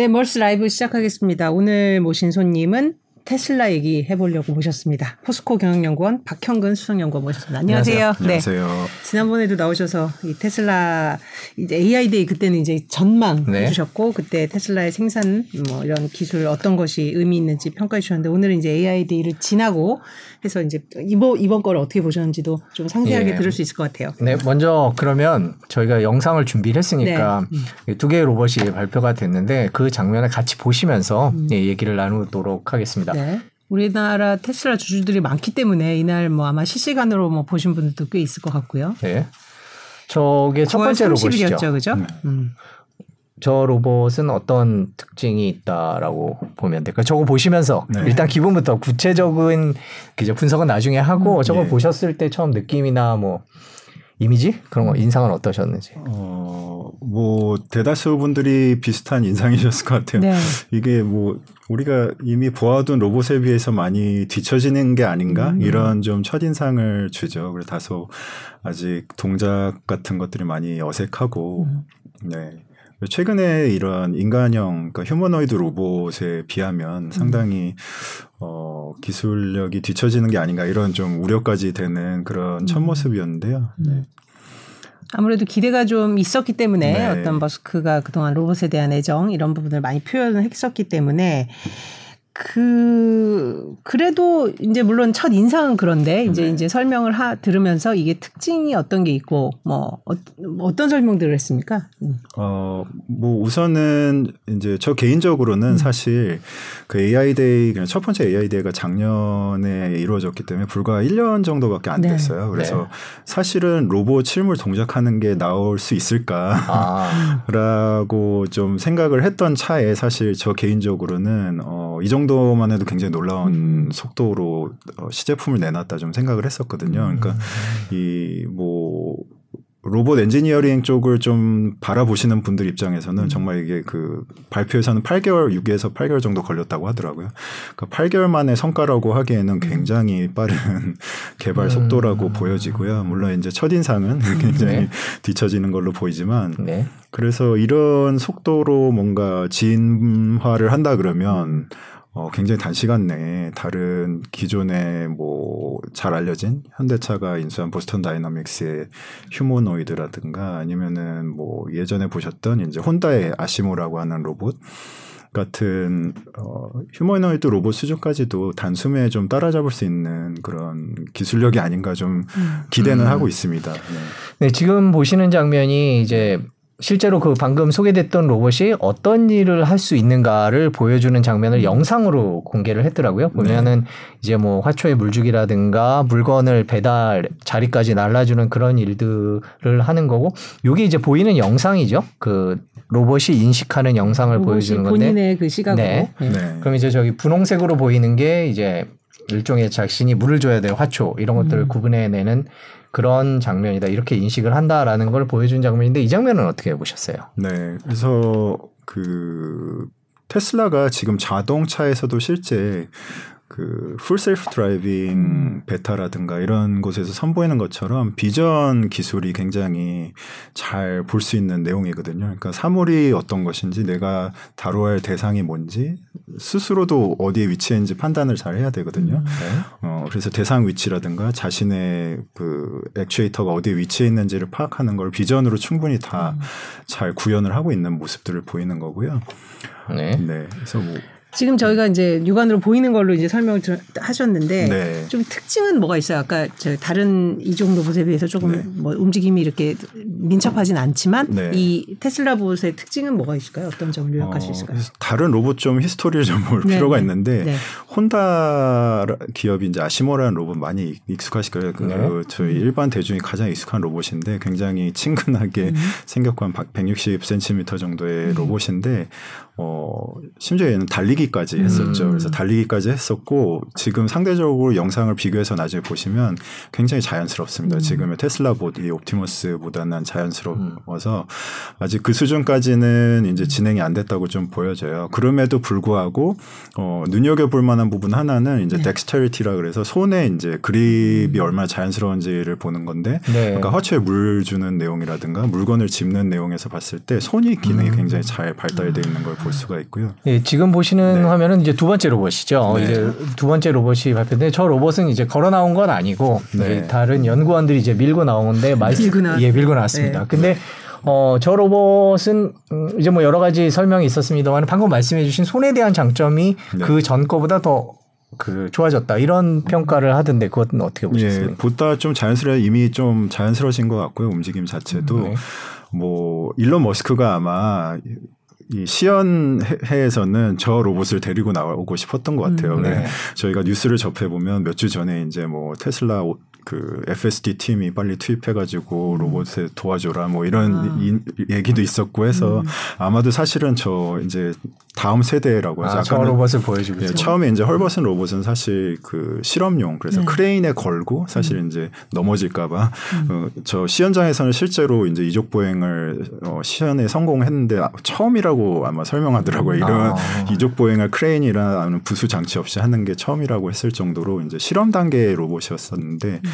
네, 멀스 라이브 시작하겠습니다. 오늘 모신 손님은 테슬라 얘기 해보려고 모셨습니다. 포스코 경영연구원 박형근 수석연구원 모셨습니다. 안녕하세요. 안녕하세요. 네. 지난번에도 나오셔서 이 테슬라 이제 AI Day 그때는 이제 전망 네. 해주셨고 그때 테슬라의 생산 뭐 이런 기술 어떤 것이 의미 있는지 평가해 주셨는데 오늘은 이제 AI Day를 지나고 해서 이제 이번 이번 거를 어떻게 보셨는지도 좀 상세하게 예. 들을 수 있을 것 같아요. 네, 먼저 그러면 저희가 영상을 준비를 했으니까 네. 두 개의 로봇이 발표가 됐는데 그 장면을 같이 보시면서 예, 얘기를 나누도록 하겠습니다. 음. 네. 우리나라 테슬라 주주들이 많기 때문에 이날 뭐 아마 실시간으로 뭐 보신 분들도 꽤 있을 것 같고요. 네. 저게 첫 9월 번째 30일이었죠, 로봇이죠. 그죠? 음. 저 로봇은 어떤 특징이 있다라고 보면 될까요? 저거 보시면서 네. 일단 기본부터 구체적인 그저 분석은 나중에 하고 저거 예. 보셨을 때 처음 느낌이나 뭐 이미지 그런 거 인상은 어떠셨는지. 어, 뭐 대다수 분들이 비슷한 인상이셨을 것 같아요. 네. 이게 뭐 우리가 이미 보아둔 로봇에 비해서 많이 뒤처지는 게 아닌가 음. 이런 좀 첫인상을 주죠. 그래서 다소 아직 동작 같은 것들이 많이 어색하고 음. 네. 최근에 이런 인간형, 그러니까 휴머노이드 로봇에 비하면 상당히 어, 기술력이 뒤처지는 게 아닌가 이런 좀 우려까지 되는 그런 첫 음. 모습이었는데요. 네. 아무래도 기대가 좀 있었기 때문에 네. 어떤 머스크가 그동안 로봇에 대한 애정 이런 부분을 많이 표현을 했었기 때문에 그 그래도 이제 물론 첫 인상은 그런데 이제 네. 이제 설명을 하 들으면서 이게 특징이 어떤 게 있고 뭐 어, 떤 설명들을 했습니까? 음. 어, 뭐 우선은 이제 저 개인적으로는 사실 그 AI Day 그냥 첫 번째 AI Day가 작년에 이루어졌기 때문에 불과 1년 정도밖에 안 네. 됐어요. 그래서 사실은 로봇 실물 동작하는 게 나올 수 있을까? 아, 라고 좀 생각을 했던 차에 사실 저 개인적으로는 어, 이 정도만 해도 굉장히 놀라운 음. 속도로 어, 시제품을 내놨다 좀 생각을 했었거든요. 그러니까 이뭐 로봇 엔지니어링 쪽을 좀 바라보시는 분들 입장에서는 정말 이게 그 발표에서는 8개월, 6에서 8개월 정도 걸렸다고 하더라고요. 그러니까 8개월 만에 성과라고 하기에는 굉장히 빠른 개발 속도라고 보여지고요. 물론 이제 첫인상은 굉장히 네. 뒤처지는 걸로 보이지만 네. 그래서 이런 속도로 뭔가 진화를 한다 그러면 어, 굉장히 단시간 내에 다른 기존의 뭐 잘 알려진 현대차가 인수한 보스턴 다이나믹스의 휴머노이드라든가 아니면은 뭐 예전에 보셨던 이제 혼다의 아시모라고 하는 로봇 같은 어, 휴머노이드 로봇 수준까지도 단숨에 좀 따라잡을 수 있는 그런 기술력이 아닌가 좀 기대는 하고 있습니다. 네. 네, 지금 보시는 장면이 이제 실제로 그 방금 소개됐던 로봇이 어떤 일을 할 수 있는가를 보여주는 장면을 영상으로 공개를 했더라고요. 보면은 이제 뭐 화초의 물주기라든가 물건을 배달 자리까지 날라주는 그런 일들을 하는 거고 요게 이제 보이는 영상이죠. 그 로봇이 인식하는 영상을 로봇이 보여주는 건데 본인의 그 시각으로 네. 네. 네. 그럼 이제 저기 분홍색으로 보이는 게 이제 일종의 자신이 물을 줘야 될 화초 이런 것들을 음. 구분해내는 그런 장면이다 이렇게 인식을 한다라는 걸 보여준 장면인데 이 장면은 어떻게 보셨어요? 네. 그래서 그 테슬라가 지금 자동차에서도 실제 그 Full Self Driving Beta라든가 이런 곳에서 선보이는 것처럼 비전 기술이 굉장히 잘 볼 수 있는 내용이거든요. 그러니까 사물이 어떤 것인지 내가 다뤄야 할 대상이 뭔지 스스로도 어디에 위치했는지 판단을 잘 해야 되거든요. 네. 어, 그래서 대상 위치라든가 자신의 그 액추에이터가 어디에 위치해 있는지를 파악하는 걸 비전으로 충분히 다잘 구현을 하고 있는 모습들을 보이는 거고요. 네. 네. 그래서 뭐, 지금 저희가 이제 육안으로 보이는 걸로 이제 설명을 들- 하셨는데 네. 좀 특징은 뭐가 있어요? 아까 저 다른 이종 로봇에 비해서 조금 네. 뭐 움직임이 이렇게 민첩하진 않지만 네. 이 테슬라 로봇의 특징은 뭐가 있을까요? 어떤 점을 요약할 수 어, 있을까요? 그래서 다른 로봇 좀 히스토리를 좀볼 네, 필요가 네. 있는데 네. 혼다 기업이 이제 아시모라는 로봇 많이 익숙하실 거예요. 그 네. 저희 일반 대중이 가장 익숙한 로봇인데 굉장히 친근하게 음. 생겼고 한 160cm 정도의 로봇인데 어 심지어 얘는 달리기 달리기까지 했었죠. 음. 그래서 달리기까지 했었고 지금 상대적으로 영상을 비교해서 나중에 보시면 굉장히 자연스럽습니다. 음. 지금의 테슬라 보디 옵티머스보다는 자연스러워서 아직 그 수준까지는 이제 진행이 안 됐다고 좀 보여져요. 그럼에도 불구하고 어, 눈여겨볼 만한 부분 하나는 이제 네. dexterity라 그래서 손에 이제 그립이 얼마나 자연스러운지를 보는 건데 네. 그러니까 화초에 물 주는 내용이라든가 물건을 짚는 내용에서 봤을 때 손이 기능이 음. 굉장히 잘 발달되어 있는 걸 볼 수가 있고요. 예, 지금 보시는 네. 화면은 이제 두 번째 로봇이죠. 네. 이제 두 번째 로봇이 발표인데 저 로봇은 이제 걸어 나온 건 아니고 네. 다른 연구원들이 이제 밀고 나온 건데 말씀 밀고 나왔- 예, 밀고 나왔습니다. 네. 근데 어, 저 로봇은 음, 이제 뭐 여러 가지 설명이 있었습니다만 방금 말씀해 주신 손에 대한 장점이 네. 그전 거보다 더그 좋아졌다 이런 평가를 하던데 그것은 어떻게 예, 보셨습니까? 보다 좀 자연스러워 이미 좀 자연스러워진 것 같고요. 움직임 자체도 네. 뭐 일론 머스크가 아마 이 시연회에서는 저 로봇을 데리고 나오고 싶었던 것 같아요. 음. 네. 저희가 뉴스를 접해 보면 몇 주 전에 이제 뭐 테슬라 오- 그 FSD 팀이 빨리 투입해가지고 로봇에 도와줘라 뭐 이런 아. 이, 얘기도 있었고 해서 아마도 사실은 저 이제 다음 세대라고 하죠. 아, 저 로봇을 보여주고 예. 처음에 이제 헐벗은 로봇은 사실 그 실험용 그래서 네. 크레인에 걸고 사실 음. 이제 넘어질까봐 어, 저 시연장에서는 실제로 이제 이족 보행을 어, 시연에 성공했는데 아, 처음이라고 아마 설명하더라고요. 이런 아. 이족 보행을 크레인이나 아니면 부수 장치 없이 하는 게 처음이라고 했을 정도로 이제 실험 단계의 로봇이었었는데 이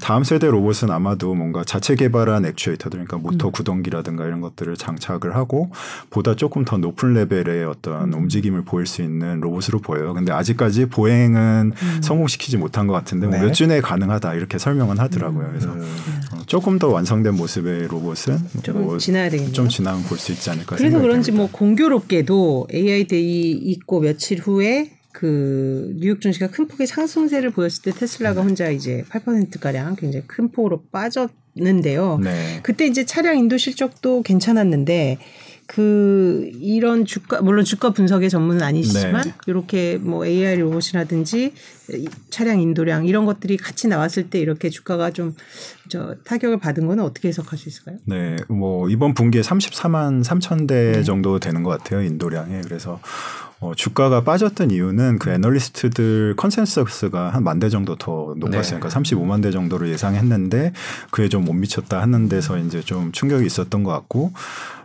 다음 세대 로봇은 아마도 뭔가 자체 개발한 actuator들 그러니까 모터 구동기라든가 이런 것들을 장착을 하고 보다 조금 더 높은 레벨의 어떤 움직임을 보일 수 있는 로봇으로 보여요. 근데 아직까지 보행은 성공시키지 못한 것 같은데 뭐 네. 몇 주 내에 가능하다 이렇게 설명은 하더라고요. 그래서 음. 어, 조금 더 완성된 모습의 로봇은 좀 뭐 지나야 되겠네요. 좀 지나면 볼 수 있지 않을까 그래서 그런지 듭니다. 뭐 공교롭게도 AI Day 있고 며칠 후에 그 뉴욕 증시가 큰 폭의 상승세를 보였을 때 테슬라가 혼자 이제 8% 가량 굉장히 큰 폭으로 빠졌는데요. 네. 그때 이제 차량 인도 실적도 괜찮았는데 그 이런 주가 물론 주가 분석의 전문은 아니시지만 네. 이렇게 뭐 AI 로봇이라든지 이 차량 인도량 이런 것들이 같이 나왔을 때 이렇게 주가가 좀 저 타격을 받은 거는 어떻게 해석할 수 있을까요? 네, 뭐 이번 분기에 34만 3천 대 네. 정도 되는 것 같아요 인도량에. 그래서 어, 주가가 빠졌던 이유는 그 애널리스트들 컨센서스가 한 만 대 정도 더 높았으니까 네. 35만 대 정도를 예상했는데 그에 좀 못 미쳤다 하는 데서 이제 좀 충격이 있었던 것 같고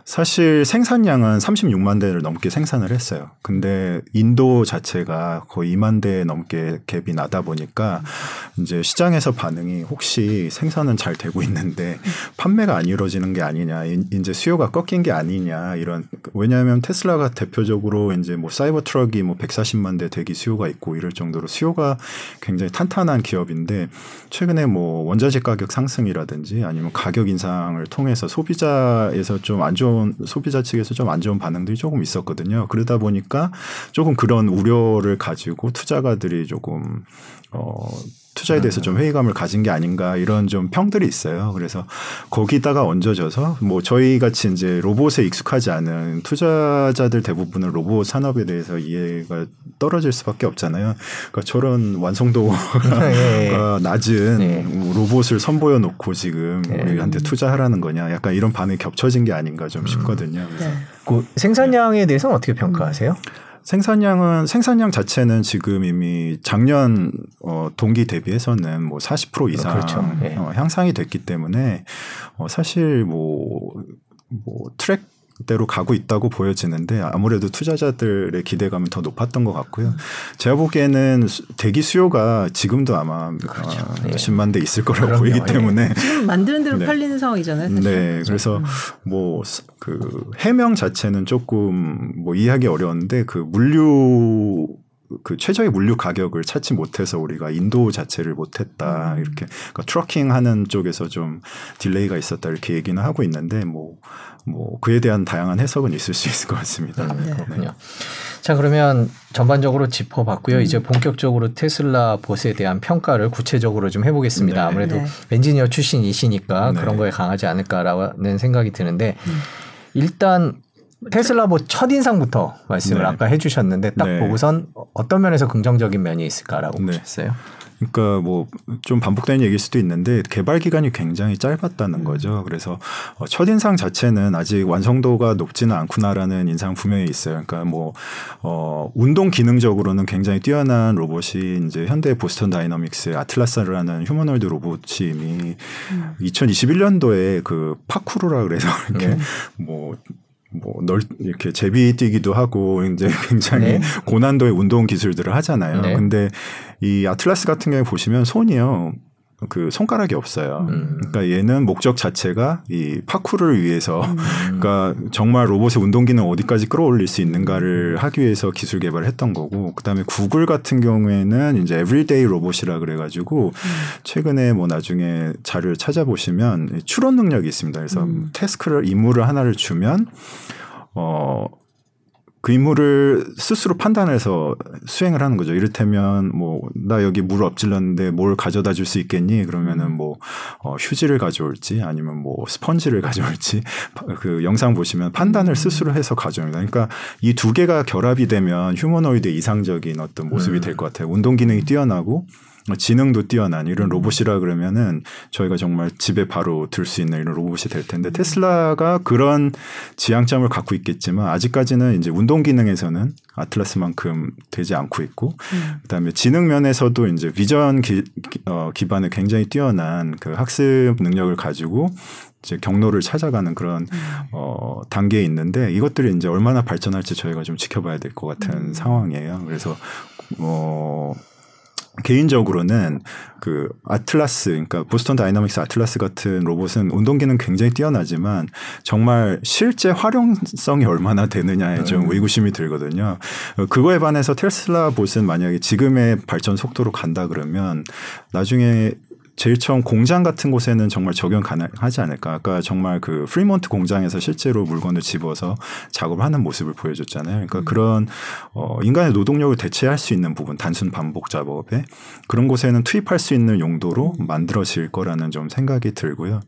사실 생산량은 36만 대를 넘게 생산을 했어요. 근데 인도 자체가 거의 2만 대 넘게 갭이 나다 보니까 이제 시장에서 반응이 혹시 생산은 잘 되고 있는데 판매가 안 이루어지는 게 아니냐, 이- 이제 수요가 꺾인 게 아니냐 이런 왜냐하면 테슬라가 대표적으로 이제 뭐 사이버 트럭이 뭐 140만 대 대기 수요가 있고 이럴 정도로 수요가 굉장히 탄탄한 기업인데 최근에 뭐 원자재 가격 상승이라든지 아니면 가격 인상을 통해서 소비자에서 좀 안 좋은 소비자 측에서 좀 안 좋은 반응들이 조금 있었거든요. 그러다 보니까 조금 그런 우려를 가지고 투자가들이 조금 어 투자에 대해서 좀 회의감을 가진 게 아닌가 이런 좀 평들이 있어요. 그래서 거기다가 얹어져서 뭐 저희 같이 이제 로봇에 익숙하지 않은 투자자들 대부분은 로봇 산업에 대해서 이해가 떨어질 수밖에 없잖아요. 그러니까 저런 완성도가 예. 낮은 네. 로봇을 선보여 놓고 지금 네. 우리한테 투자하라는 거냐 약간 이런 반응이 겹쳐진 게 아닌가 좀 싶거든요. 그래서 네. 그 생산량에 대해서는 어떻게 평가하세요? 생산량은 생산량 자체는 지금 이미 작년 어, 동기 대비해서는 뭐 40% 이상 그렇죠. 예. 어, 향상이 됐기 때문에 어, 사실 뭐, 뭐 트랙 대로 가고 있다고 보여지는데 아무래도 투자자들의 기대감이 더 높았던 것 같고요. 제가 보기에는 수- 대기 수요가 지금도 아마 그렇죠. 어, 예. 몇십만 대 있을 거라고 그럼요. 보이기 예. 때문에 지금 만드는 대로 네. 팔리는 상황이잖아요. 사실. 네, 그래서 뭐그 해명 자체는 조금 뭐 이해하기 어려운데 그 물류 그 최저의 물류 가격을 찾지 못해서 우리가 인도 자체를 못했다 이렇게 그러니까 트러킹 하는 쪽에서 좀 delay가 있었다 이렇게 얘기는 하고 있는데 뭐뭐 그에 대한 다양한 해석은 있을 수 있을 것 같습니다. 음, 네. 그렇군요. 자 그러면 전반적으로 짚어봤고요. 이제 본격적으로 테슬라 봇에 대한 평가를 구체적으로 좀 해보겠습니다. 네. 아무래도 네. 엔지니어 출신이시니까 네. 그런 거에 강하지 않을까라는 생각이 드는데 음. 일단 테슬라 봇 첫인상부터 말씀을 네. 아까 해주셨는데 딱 네. 보고선 어떤 면에서 긍정적인 면이 있을까라고 네. 보셨어요? 그러니까 뭐 좀 반복되는 얘기일 수도 있는데 개발 기간이 굉장히 짧았다는 거죠. 그래서 어, 첫 인상 자체는 아직 완성도가 높지는 않구나라는 인상 분명히 있어요. 그러니까 뭐 어, 운동 기능적으로는 굉장히 뛰어난 로봇이 이제 현대 보스턴 다이너믹스의 아틀라스라는 휴머노이드 로봇이 이미 2021년도에 그 파쿠르라 그래서 이렇게 네. 뭐 뭐널 이렇게 제비 뛰기도 하고 이제 굉장히 네. 고난도의 운동 기술들을 하잖아요. 네. 근데 이 아틀라스 같은 경우에 보시면 손이요. 그 손가락이 없어요. 음. 그러니까 얘는 목적 자체가 이 파쿠르를 위해서 음. 그러니까 정말 로봇의 운동 기능 어디까지 끌어올릴 수 있는가를 하기 위해서 기술 개발을 했던 거고 그다음에 구글 같은 경우에는 이제 Everyday 로봇이라 그래 가지고 최근에 뭐 나중에 자료를 찾아보시면 추론 능력이 있습니다. 그래서 음. task를 임무를 하나를 주면 어. 그 임무를 스스로 판단해서 수행을 하는 거죠. 이를테면 뭐 나 여기 물 엎질렀는데 뭘 가져다 줄 수 있겠니? 그러면은 뭐 어, 휴지를 가져올지 아니면 뭐 스펀지를 가져올지 파- 그 영상 보시면 판단을 스스로 해서 가져옵니다. 그러니까 이 두 개가 결합이 되면 휴머노이드 이상적인 어떤 모습이 음. 될것 같아요. 운동 기능이 뛰어나고 어, 지능도 뛰어난 이런 로봇이라 그러면은 저희가 정말 집에 바로 들 수 있는 이런 로봇이 될 텐데 테슬라가 그런 지향점을 갖고 있겠지만 아직까지는 이제 운동 기능에서는 아틀라스만큼 되지 않고 있고 음. 그다음에 지능 면에서도 이제 비전 기, 어, 기반에 굉장히 뛰어난 그 학습 능력을 가지고 이제 경로를 찾아가는 그런 어, 단계에 있는데 이것들이 이제 얼마나 발전할지 저희가 좀 지켜봐야 될 것 같은 상황이에요. 그래서 어 개인적으로는 그 아틀라스, 그러니까 보스턴 다이나믹스 아틀라스 같은 로봇은 운동 기능 굉장히 뛰어나지만 정말 실제 활용성이 얼마나 되느냐에 좀 의구심이 들거든요. 어, 그거에 반해서 테슬라 봇은 만약에 지금의 발전 속도로 간다 그러면 나중에 제일 처음 공장 같은 곳에는 정말 적용 가능하지 않을까. 아까 정말 그 프리몬트 공장에서 실제로 물건을 집어서 작업을 하는 모습을 보여줬잖아요. 그러니까 그런 어 인간의 노동력을 대체할 수 있는 부분, 단순 반복 작업에 그런 곳에는 투입할 수 있는 용도로 만들어질 거라는 좀 생각이 들고요.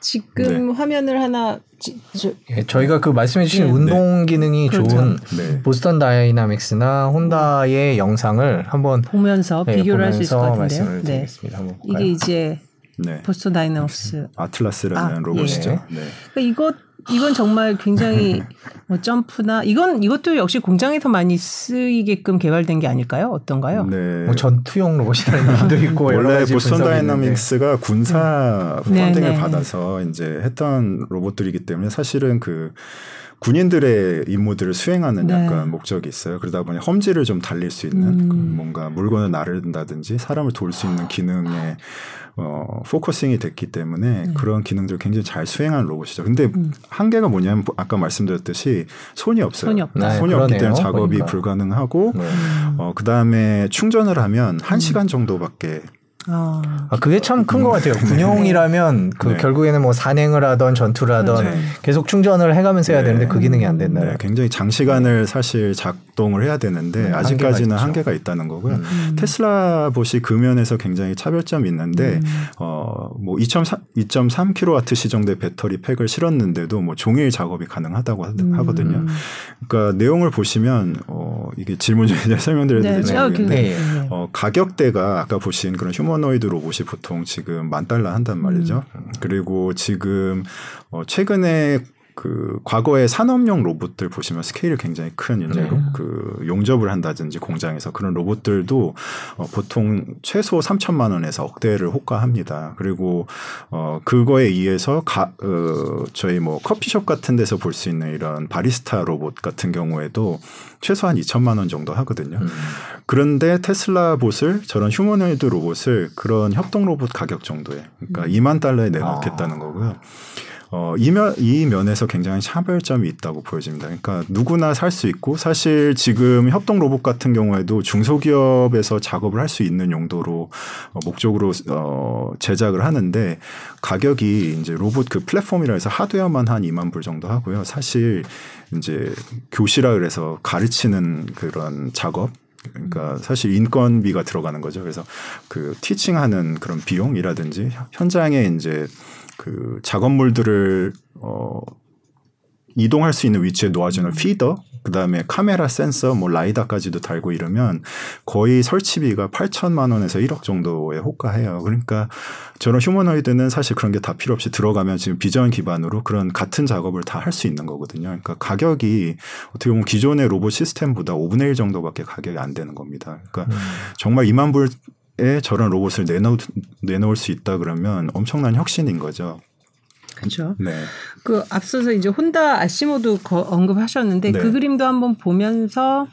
지금 화면을 하나 지, 저, 예, 저희가 그 말씀해 주신 네. 운동 기능이 그렇죠. 좋은 네. 보스턴 다이나믹스나 혼다의 영상을 한번 보면서 네, 비교를 할 수 있을 것 같은데요. 말씀을 네. 드리겠습니다. 한번 볼까요? 이게 이제 네. 보스턴 다이너믹스. 아틀라스라는 아, 로봇이죠. 예. 네. 그러니까 이것 이건 정말 굉장히 뭐 점프나 이건 이것도 역시 공장에서 많이 쓰이게끔 개발된 게 아닐까요? 어떤가요? 네. 뭐 전투용 로봇이라는 얘기도 있고 원래 보스턴. 다이나믹스가 군사 네, funding을 네. 받아서 이제 했던 로봇들이기 때문에 사실은 그 군인들의 임무들을 수행하는 네. 약간 목적이 있어요. 그러다 보니 험지를 좀 달릴 수 있는 음. 그 뭔가 물건을 나른다든지 사람을 도울 수 있는 기능에 어, focusing이 됐기 때문에 네. 그런 기능들을 굉장히 잘 수행하는 로봇이죠. 근데 음. 한계가 뭐냐면 아까 말씀드렸듯이 손이 없어요. 손이 없다. 네, 손이 없기 그러네요. 때문에 작업이 보니까. 불가능하고 네. 어, 그 다음에 충전을 하면 한 시간 정도밖에 아, 아, 그게 참 큰 것 같아요. 군용이라면 그 네. 결국에는 뭐 산행을 하던 전투를 하던 그렇죠. 계속 충전을 해가면서 해야 네. 되는데 그 기능이 안 된다. 네, 굉장히 장시간을 사실 작동을 해야 되는데 네, 아직까지는 한계가 한계가. 있다는 거고요. 음. 음. 테슬라 봇이 그 면에서 굉장히 차별점이 있는데 음. 어뭐 2.3 2.3kW 시정대 배터리 팩을 실었는데도 뭐 종일 작업이 가능하다고 하- 음. 하거든요. 그러니까 내용을 보시면 어 이게 질문 중에 설명드려야 네, 네. 아, 네. 네. 어, 가격대가 아까 보신 그런 휴머노이드 로봇이 보통 지금 만 달러 한단 말이죠. 그리고 지금 어, 최근에 그 과거의 산업용 로봇들 보시면 스케일이 굉장히 큰 이제 네. 로- 그 용접을 한다든지 공장에서 그런 로봇들도 어, 보통 최소 3천만 원에서 억대를 호가합니다. 그리고 어 그거에 의해서 가, 어, 저희 뭐 커피숍 같은 데서 볼 수 있는 이런 바리스타 로봇 같은 경우에도 최소한 2천만 원 정도 하거든요. 음. 그런데 테슬라 봇을 저런 휴머노이드 로봇을 그런 협동 로봇 가격 정도에 그러니까 2만 달러에 내놓겠다는 아. 거고요. 어, 이, 면, 이 면에서 굉장히 차별점이 있다고 보여집니다. 그러니까 누구나 살 수 있고 사실 지금 협동 로봇 같은 경우에도 중소기업에서 작업을 할 수 있는 용도로 어, 목적으로 어, 제작을 하는데 가격이 이제 로봇 그 플랫폼이라 해서 하드웨어만 한 2만 불 정도 하고요. 사실 이제 교시라 그래서 가르치는 그런 작업 그러니까 사실 인건비가 들어가는 거죠. 그래서 그 티칭하는 그런 비용이라든지 현장에 이제 그 작업물들을 어 이동할 수 있는 위치에 놓아주는 피더 그다음에 카메라 센서 뭐 라이다까지도 달고 이러면 거의 설치비가 8천만 원에서 1억 정도에 호가해요. 그러니까 저런 휴머노이드는 사실 그런 게 다 필요 없이 들어가면 지금 비전 기반으로 그런 같은 작업을 다 할 수 있는 거거든요. 그러니까 가격이 어떻게 보면 기존의 로봇 시스템보다 5분의 1 정도밖에 가격이 안 되는 겁니다. 그러니까 음. 정말 2만 불에 저런 로봇을 내놓, 내놓을 수 있다 그러면 엄청난 혁신인 거죠. 그렇죠. 네. 그 앞서서 이제 혼다 아시모도 거- 언급하셨는데 네. 그 그림도 한번 보면서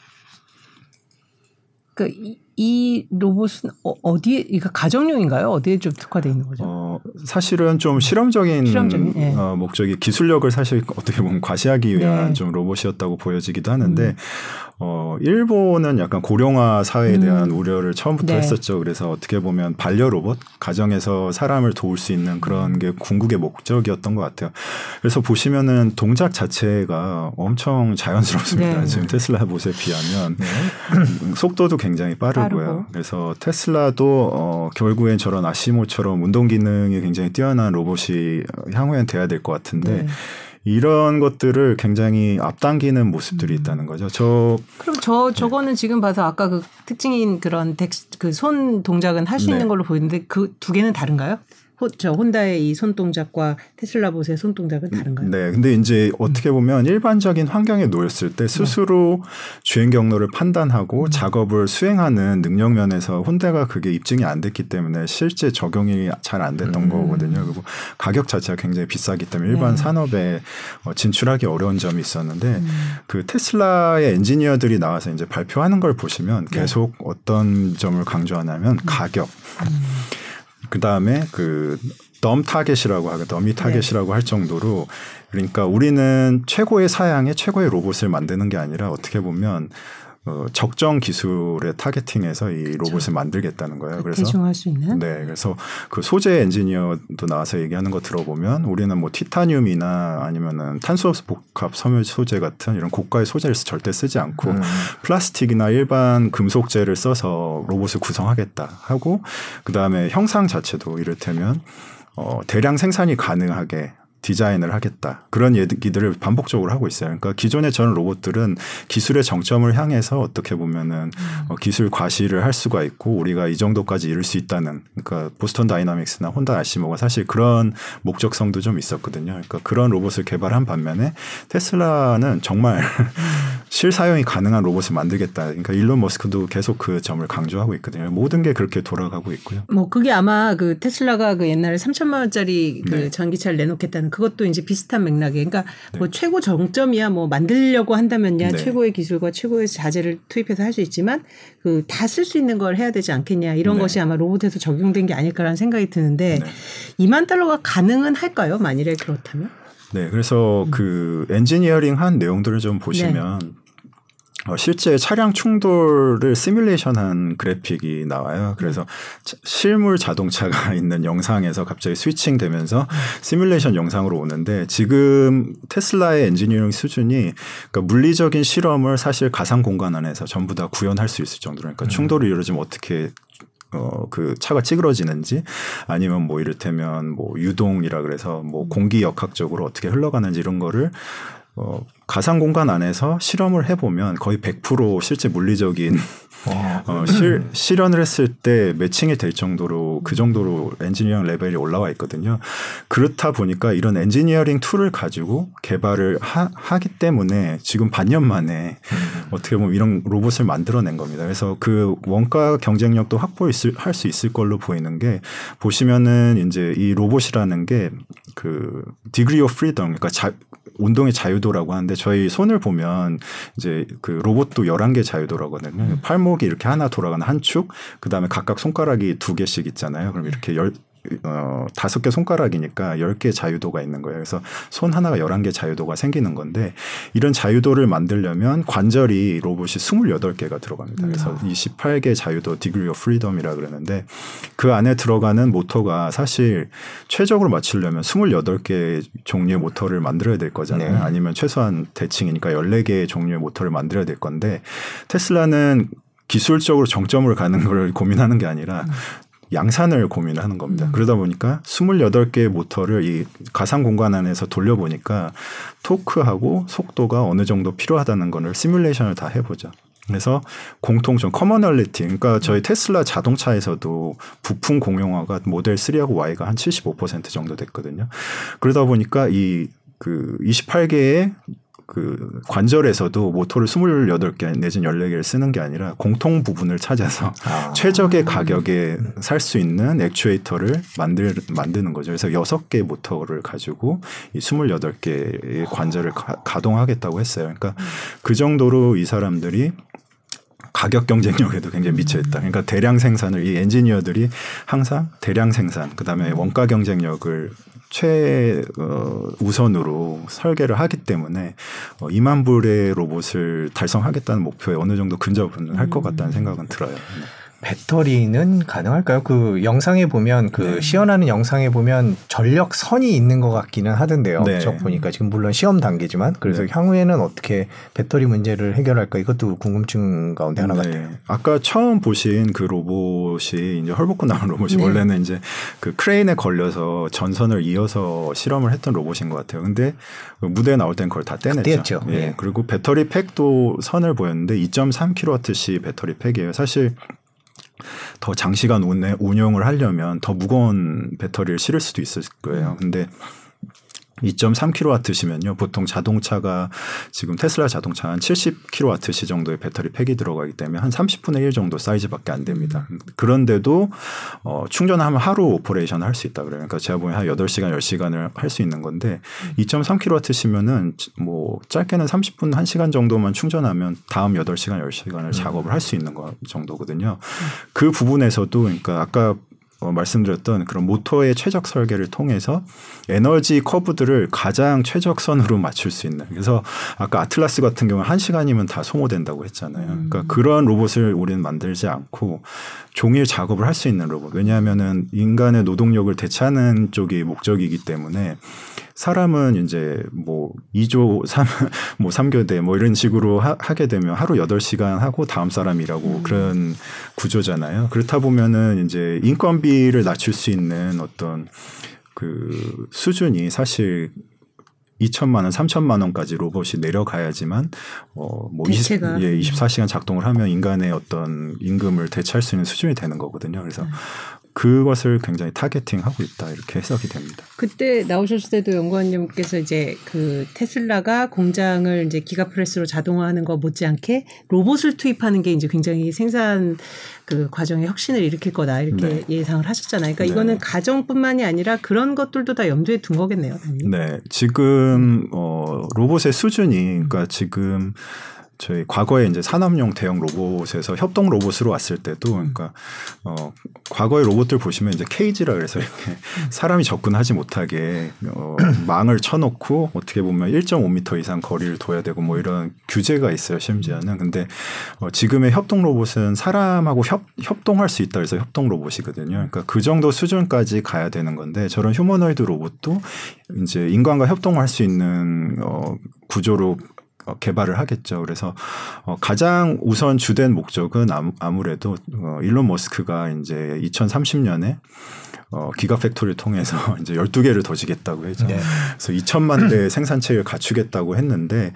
그이 로봇은 어, 어디에 이거 가정용인가요? 어디에 좀 특화되어 있는 거죠? 어, 사실은 좀 실험적인, 실험적인, 예. 어, 목적이 기술력을 사실 어떻게 보면 과시하기 위한 네. 좀 로봇이었다고 보여지기도 하는데 음. 어, 일본은 약간 고령화 사회에 대한 음. 우려를 처음부터 네. 했었죠. 그래서 어떻게 보면 반려 로봇 가정에서 사람을 도울 수 있는 그런 게 궁극의 목적이었던 것 같아요. 그래서 보시면은 동작 자체가 엄청 자연스럽습니다. 네. 지금 테슬라 로봇에 비하면 네. 음, 속도도 굉장히 빠르고요. 빠르고. 그래서 테슬라도 어, 결국엔 저런 아시모처럼 운동 기능이 굉장히 뛰어난 로봇이 향후엔 돼야 될 것 같은데 네. 이런 것들을 굉장히 앞당기는 모습들이 음. 있다는 거죠. 저 그럼 저 저거는 지금 봐서 아까 그 특징인 그런 그 손 동작은 할수 네. 있는 걸로 보이는데 그 두 개는 다른가요? 호, 저 혼다의 이 손 동작과 테슬라 봇의 손 동작은 다른가요? 네, 근데 이제 어떻게 보면 일반적인 환경에 놓였을 때 스스로 주행 경로를 판단하고 음. 작업을 수행하는 능력 면에서 혼다가 그게 입증이 안 됐기 때문에 실제 적용이 잘 안 됐던 음. 거거든요. 그리고 가격 자체가 굉장히 비싸기 때문에 일반 네. 산업에 어, 진출하기 어려운 점이 있었는데 음. 그 테슬라의 엔지니어들이 나와서 이제 발표하는 걸 보시면 네. 계속 어떤 점을 강조하냐면 가격. 그 다음에 그 dumb target이라고 하고 dummy target이라고 할 정도로 그러니까 우리는 최고의 사양의 최고의 로봇을 만드는 게 아니라 어떻게 보면 어, 적정 기술의 targeting해서 이 로봇을 만들겠다는 거예요. 그래서 대중할 수 있는. 네, 그래서 그 소재 엔지니어도 나와서 얘기하는 거 들어보면 우리는 뭐 티타늄이나 아니면은 탄소 복합 섬유 소재 같은 이런 고가의 소재를 절대 쓰지 않고 음. 플라스틱이나 일반 금속재를 써서 로봇을 구성하겠다 하고 그 다음에 형상 자체도 이를테면 어, 대량 생산이 가능하게 디자인을 하겠다. 그런 얘기들을 반복적으로 하고 있어요. 그러니까 기존의 저런 로봇들은 기술의 정점을 향해서 어떻게 보면은 어, 기술 과시를 할 수가 있고 우리가 이 정도까지 이룰 수 있다는 그러니까 보스턴 다이나믹스나 혼다 아시모가 사실 그런 목적성도 좀 있었거든요. 그러니까 그런 로봇을 개발한 반면에 테슬라는 정말 실사용이 가능한 로봇을 만들겠다. 그러니까 일론 머스크도 계속 그 점을 강조하고 있거든요. 모든 게 그렇게 돌아가고 있고요. 뭐 그게 아마 그 테슬라가 그 옛날에 3천만 원짜리 그 네. 전기차를 내놓겠다는 그것도 이제 비슷한 맥락에 그러니까 뭐 최고 정점이야 뭐 만들려고 한다면야 네. 최고의 기술과 최고의 자재를 투입해서 할 수 있지만 그 다 쓸 수 있는 걸 해야 되지 않겠냐 이런 네. 것이 아마 로봇에서 적용된 게 아닐까라는 생각이 드는데 네. 2만 달러가 가능은 할까요? 만일에 그렇다면? 네, 그래서 음. 그 엔지니어링 한 내용들을 좀 보시면 어, 실제 차량 충돌을 시뮬레이션한 그래픽이 나와요. 그래서 자- 실물 자동차가 있는 영상에서 갑자기 switching되면서 시뮬레이션 영상으로 오는데 지금 테슬라의 엔지니어링 수준이 그러니까 물리적인 실험을 사실 가상 공간 안에서 전부 다 구현할 수 있을 정도로 그러니까 충돌이 이루어지면 어떻게 어, 그 차가 찌그러지는지 아니면 뭐 이를테면 뭐 유동이라 그래서 뭐 공기 역학적으로 어떻게 흘러가는지 이런 거를 어, 가상 공간 안에서 실험을 해보면 거의 100% 실제 물리적인 와. 어, 실, 실현을 했을 때 매칭이 될 정도로 그 정도로 엔지니어링 레벨이 올라와 있거든요. 그렇다 보니까 이런 엔지니어링 tool을 가지고 개발을 하, 하기 때문에 지금 반년 만에 어떻게 보면 이런 로봇을 만들어낸 겁니다. 그래서 그 원가 경쟁력도 확보할 수 있을 걸로 보이는 게 보시면은 이제 이 로봇이라는 게 그 degree of freedom 그러니까 자, 운동의 자유도라고 하는데 저희 손을 보면 이제 그 로봇도 11개 자유도라거든요. 팔목이 이렇게 하나 돌아가는 한 축, 그 다음에 각각 손가락이 두 개씩 있잖아요. 그럼 이렇게 열, 어, 다섯 개 손가락이니까 열 개 자유도가 있는 거예요. 그래서 손 하나가 열한 개 자유도가 생기는 건데 이런 자유도를 만들려면 관절이 로봇이 28개가 들어갑니다. 그래서 이 18개 자유도 degree of freedom이라 그러는데 그 안에 들어가는 모터가 사실 최적으로 맞추려면 28개 종류의 모터를 만들어야 될 거잖아요. 네. 아니면 최소한 대칭이니까 14개의 종류의 모터를 만들어야 될 건데 테슬라는 기술적으로 정점을 가는 걸 고민하는 게 아니라 양산을 고민하는 겁니다. 음. 그러다 보니까 28개의 모터를 이 가상 공간 안에서 돌려보니까 토크하고 속도가 어느 정도 필요하다는 거를 시뮬레이션을 다 해보죠. 그래서 공통점 commonality 그러니까 저희 테슬라 자동차에서도 부품 공용화가 모델 3하고 Y가 한 75% 정도 됐거든요. 그러다 보니까 이 그 28개의 그 관절에서도 모터를 28개 내지는 14개를 쓰는 게 아니라 공통 부분을 찾아서 아. 최적의 가격에 살 수 있는 액추에이터를 만들, 만드는 거죠. 그래서 6개의 모터를 가지고 이 28개의 관절을 가, 동하겠다고 했어요. 그러니까 그 정도로 이 사람들이 가격 경쟁력에도 굉장히 미쳐있다. 그러니까 대량 생산을 이 엔지니어들이 항상 대량 생산, 그 다음에 원가 경쟁력을 최 어, 우선으로 설계를 하기 때문에 어, 2만 불의 로봇을 달성하겠다는 목표에 어느 정도 근접은 할 것 같다는 생각은 들어요. 네. 배터리는 가능할까요? 그 영상에 보면 그 네. 시연하는 영상에 보면 전력 선이 있는 것 같기는 하던데요. 네. 저 보니까 지금 물론 시험 단계지만 그래서 네. 향후에는 어떻게 배터리 문제를 해결할까 이것도 궁금증 가운데 하나 같아요. 네. 아까 처음 보신 그 로봇이 이제 헐벗고 나온 로봇이 네. 원래는 이제 그 크레인에 걸려서 전선을 이어서 실험을 했던 로봇인 것 같아요. 근데 그 무대에 나올 땐 그걸 다 떼냈죠. 떼었죠. 예. 예. 그리고 배터리 팩도 선을 보였는데 2.3kWh 배터리 팩이에요. 사실 더 장시간 운에, 운용을 하려면 더 무거운 배터리를 실을 수도 있을 거예요. 근데 2.3kW시면요. 보통 자동차가 지금 테슬라 자동차 한 70kWh 정도의 배터리 팩이 들어가기 때문에 한 30분의 1 정도 사이즈밖에 안 됩니다. 그런데도 어, 충전하면 하루 operation 할 수 있다. 그러니까 제가 보면 한 8시간, 10시간을 할 수 있는 건데 2.3kW시면은 뭐 짧게는 30분, 1시간 정도만 충전하면 다음 8시간, 10시간을 작업을 할 수 있는 거 정도거든요. 그 부분에서도 그러니까 아까 어, 말씀드렸던 그런 모터의 최적 설계를 통해서 에너지 커브들을 가장 최적선으로 맞출 수 있는. 그래서 아까 아틀라스 같은 경우는 한 시간이면 다 소모된다고 했잖아요. 그러니까 그런 로봇을 우리는 만들지 않고 종일 작업을 할 수 있는 로봇. 왜냐하면은 인간의 노동력을 대체하는 쪽이 목적이기 때문에 사람은 이제 뭐 2조 3, 뭐 3교대 뭐 이런 식으로 하, 게 되면 하루 8시간 하고 다음 사람 일하고 그런 구조잖아요. 그렇다 보면은 이제 인건비 를 낮출 수 있는 어떤 그 수준이 사실 2천만 원, 3천만 원까지 로봇이 내려가야지만 어뭐 대체가. 20, 예, 24시간 작동을 하면 인간의 어떤 임금을 대체할 수 있는 수준이 되는 거거든요. 그래서 그것을 굉장히 타겟팅하고 있다 이렇게 해석이 됩니다. 그때 나오셨을 때도 연구원님께서 이제 그 테슬라가 공장을 이제 기가프레스로 자동화하는 거 못지않게 로봇을 투입하는 게 이제 굉장히 생산 그 과정에 혁신을 일으킬 거다 이렇게 네. 예상을 하셨잖아요. 그러니까 네. 이거는 가정뿐만이 아니라 그런 것들도 다 염두에 둔 거겠네요. 당연히. 네, 지금 어 로봇의 수준이 그러니까 지금 저희 과거에 이제 산업용 대형 로봇에서 협동 로봇으로 왔을 때도 그러니까 어 과거의 로봇들 보시면 이제 케이지라 그래서 이렇게 사람이 접근하지 못하게 어 망을 쳐놓고 어떻게 보면 1.5m 이상 거리를 둬야 되고 뭐 이런 규제가 있어요 심지어는. 근데 어 지금의 협동 로봇은 사람하고 협 협동할 수 있다 그래서 협동 로봇이거든요. 그러니까 그 정도 수준까지 가야 되는 건데 저런 휴머노이드 로봇도 이제 인간과 협동할 수 있는 어 구조로 어, 개발을 하겠죠. 그래서 어, 가장 우선 주된 목적은 아무, 아무 래도 어, 일론 머스크가 이제 2030년에 어, 기가 팩토리를 통해서 이제 12개를 더 지겠다고 했죠. 네. 그래서 2천만 대 생산체를 갖추겠다고 했는데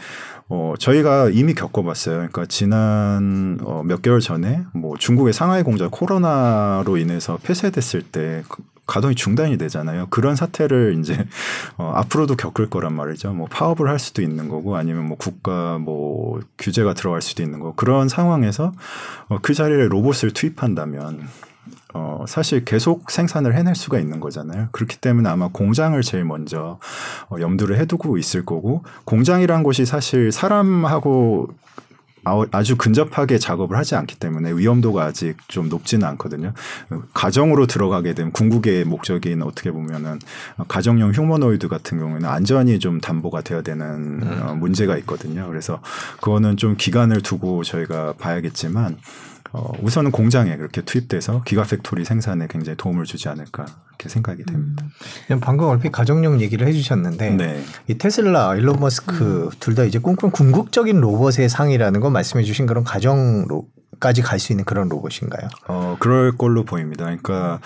어, 저희가 이미 겪어봤어요. 그러니까 지난 어, 몇 개월 전에 뭐 중국의 상하이 공장 코로나로 인해서 폐쇄됐을 때 그- 가동이 중단이 되잖아요. 그런 사태를 이제 어, 앞으로도 겪을 거란 말이죠. 뭐 파업을 할 수도 있는 거고 아니면 뭐 국가 뭐 규제가 들어갈 수도 있는 거고 그런 상황에서 어, 그 자리에 로봇을 투입한다면 어, 사실 계속 생산을 해낼 수가 있는 거잖아요. 그렇기 때문에 아마 공장을 제일 먼저 어, 염두를 해두고 있을 거고 공장이란 곳이 사실 사람하고 아- 아주 근접하게 작업을 하지 않기 때문에 위험도가 아직 좀 높지는 않거든요. 가정으로 들어가게 되면 궁극의 목적인 어떻게 보면은 가정용 휴머노이드 같은 경우에는 안전이 좀 담보가 되어야 되는 어, 문제가 있거든요. 그래서 그거는 좀 기간을 두고 저희가 봐야겠지만 어, 우선은 공장에 그렇게 투입돼서 기가팩토리 생산에 굉장히 도움을 주지 않을까 이렇게 생각이 됩니다. 그냥 방금 얼핏 가정용 얘기를 해주셨는데 네. 이 테슬라, 일론 머스크 둘다 이제 꿈꾸는 궁극적인 로봇의 상이라는 건 말씀해주신 그런 가정 로, 까지 갈 수 있는 그런 로봇인가요? 어, 그럴 걸로 보입니다. 그러니까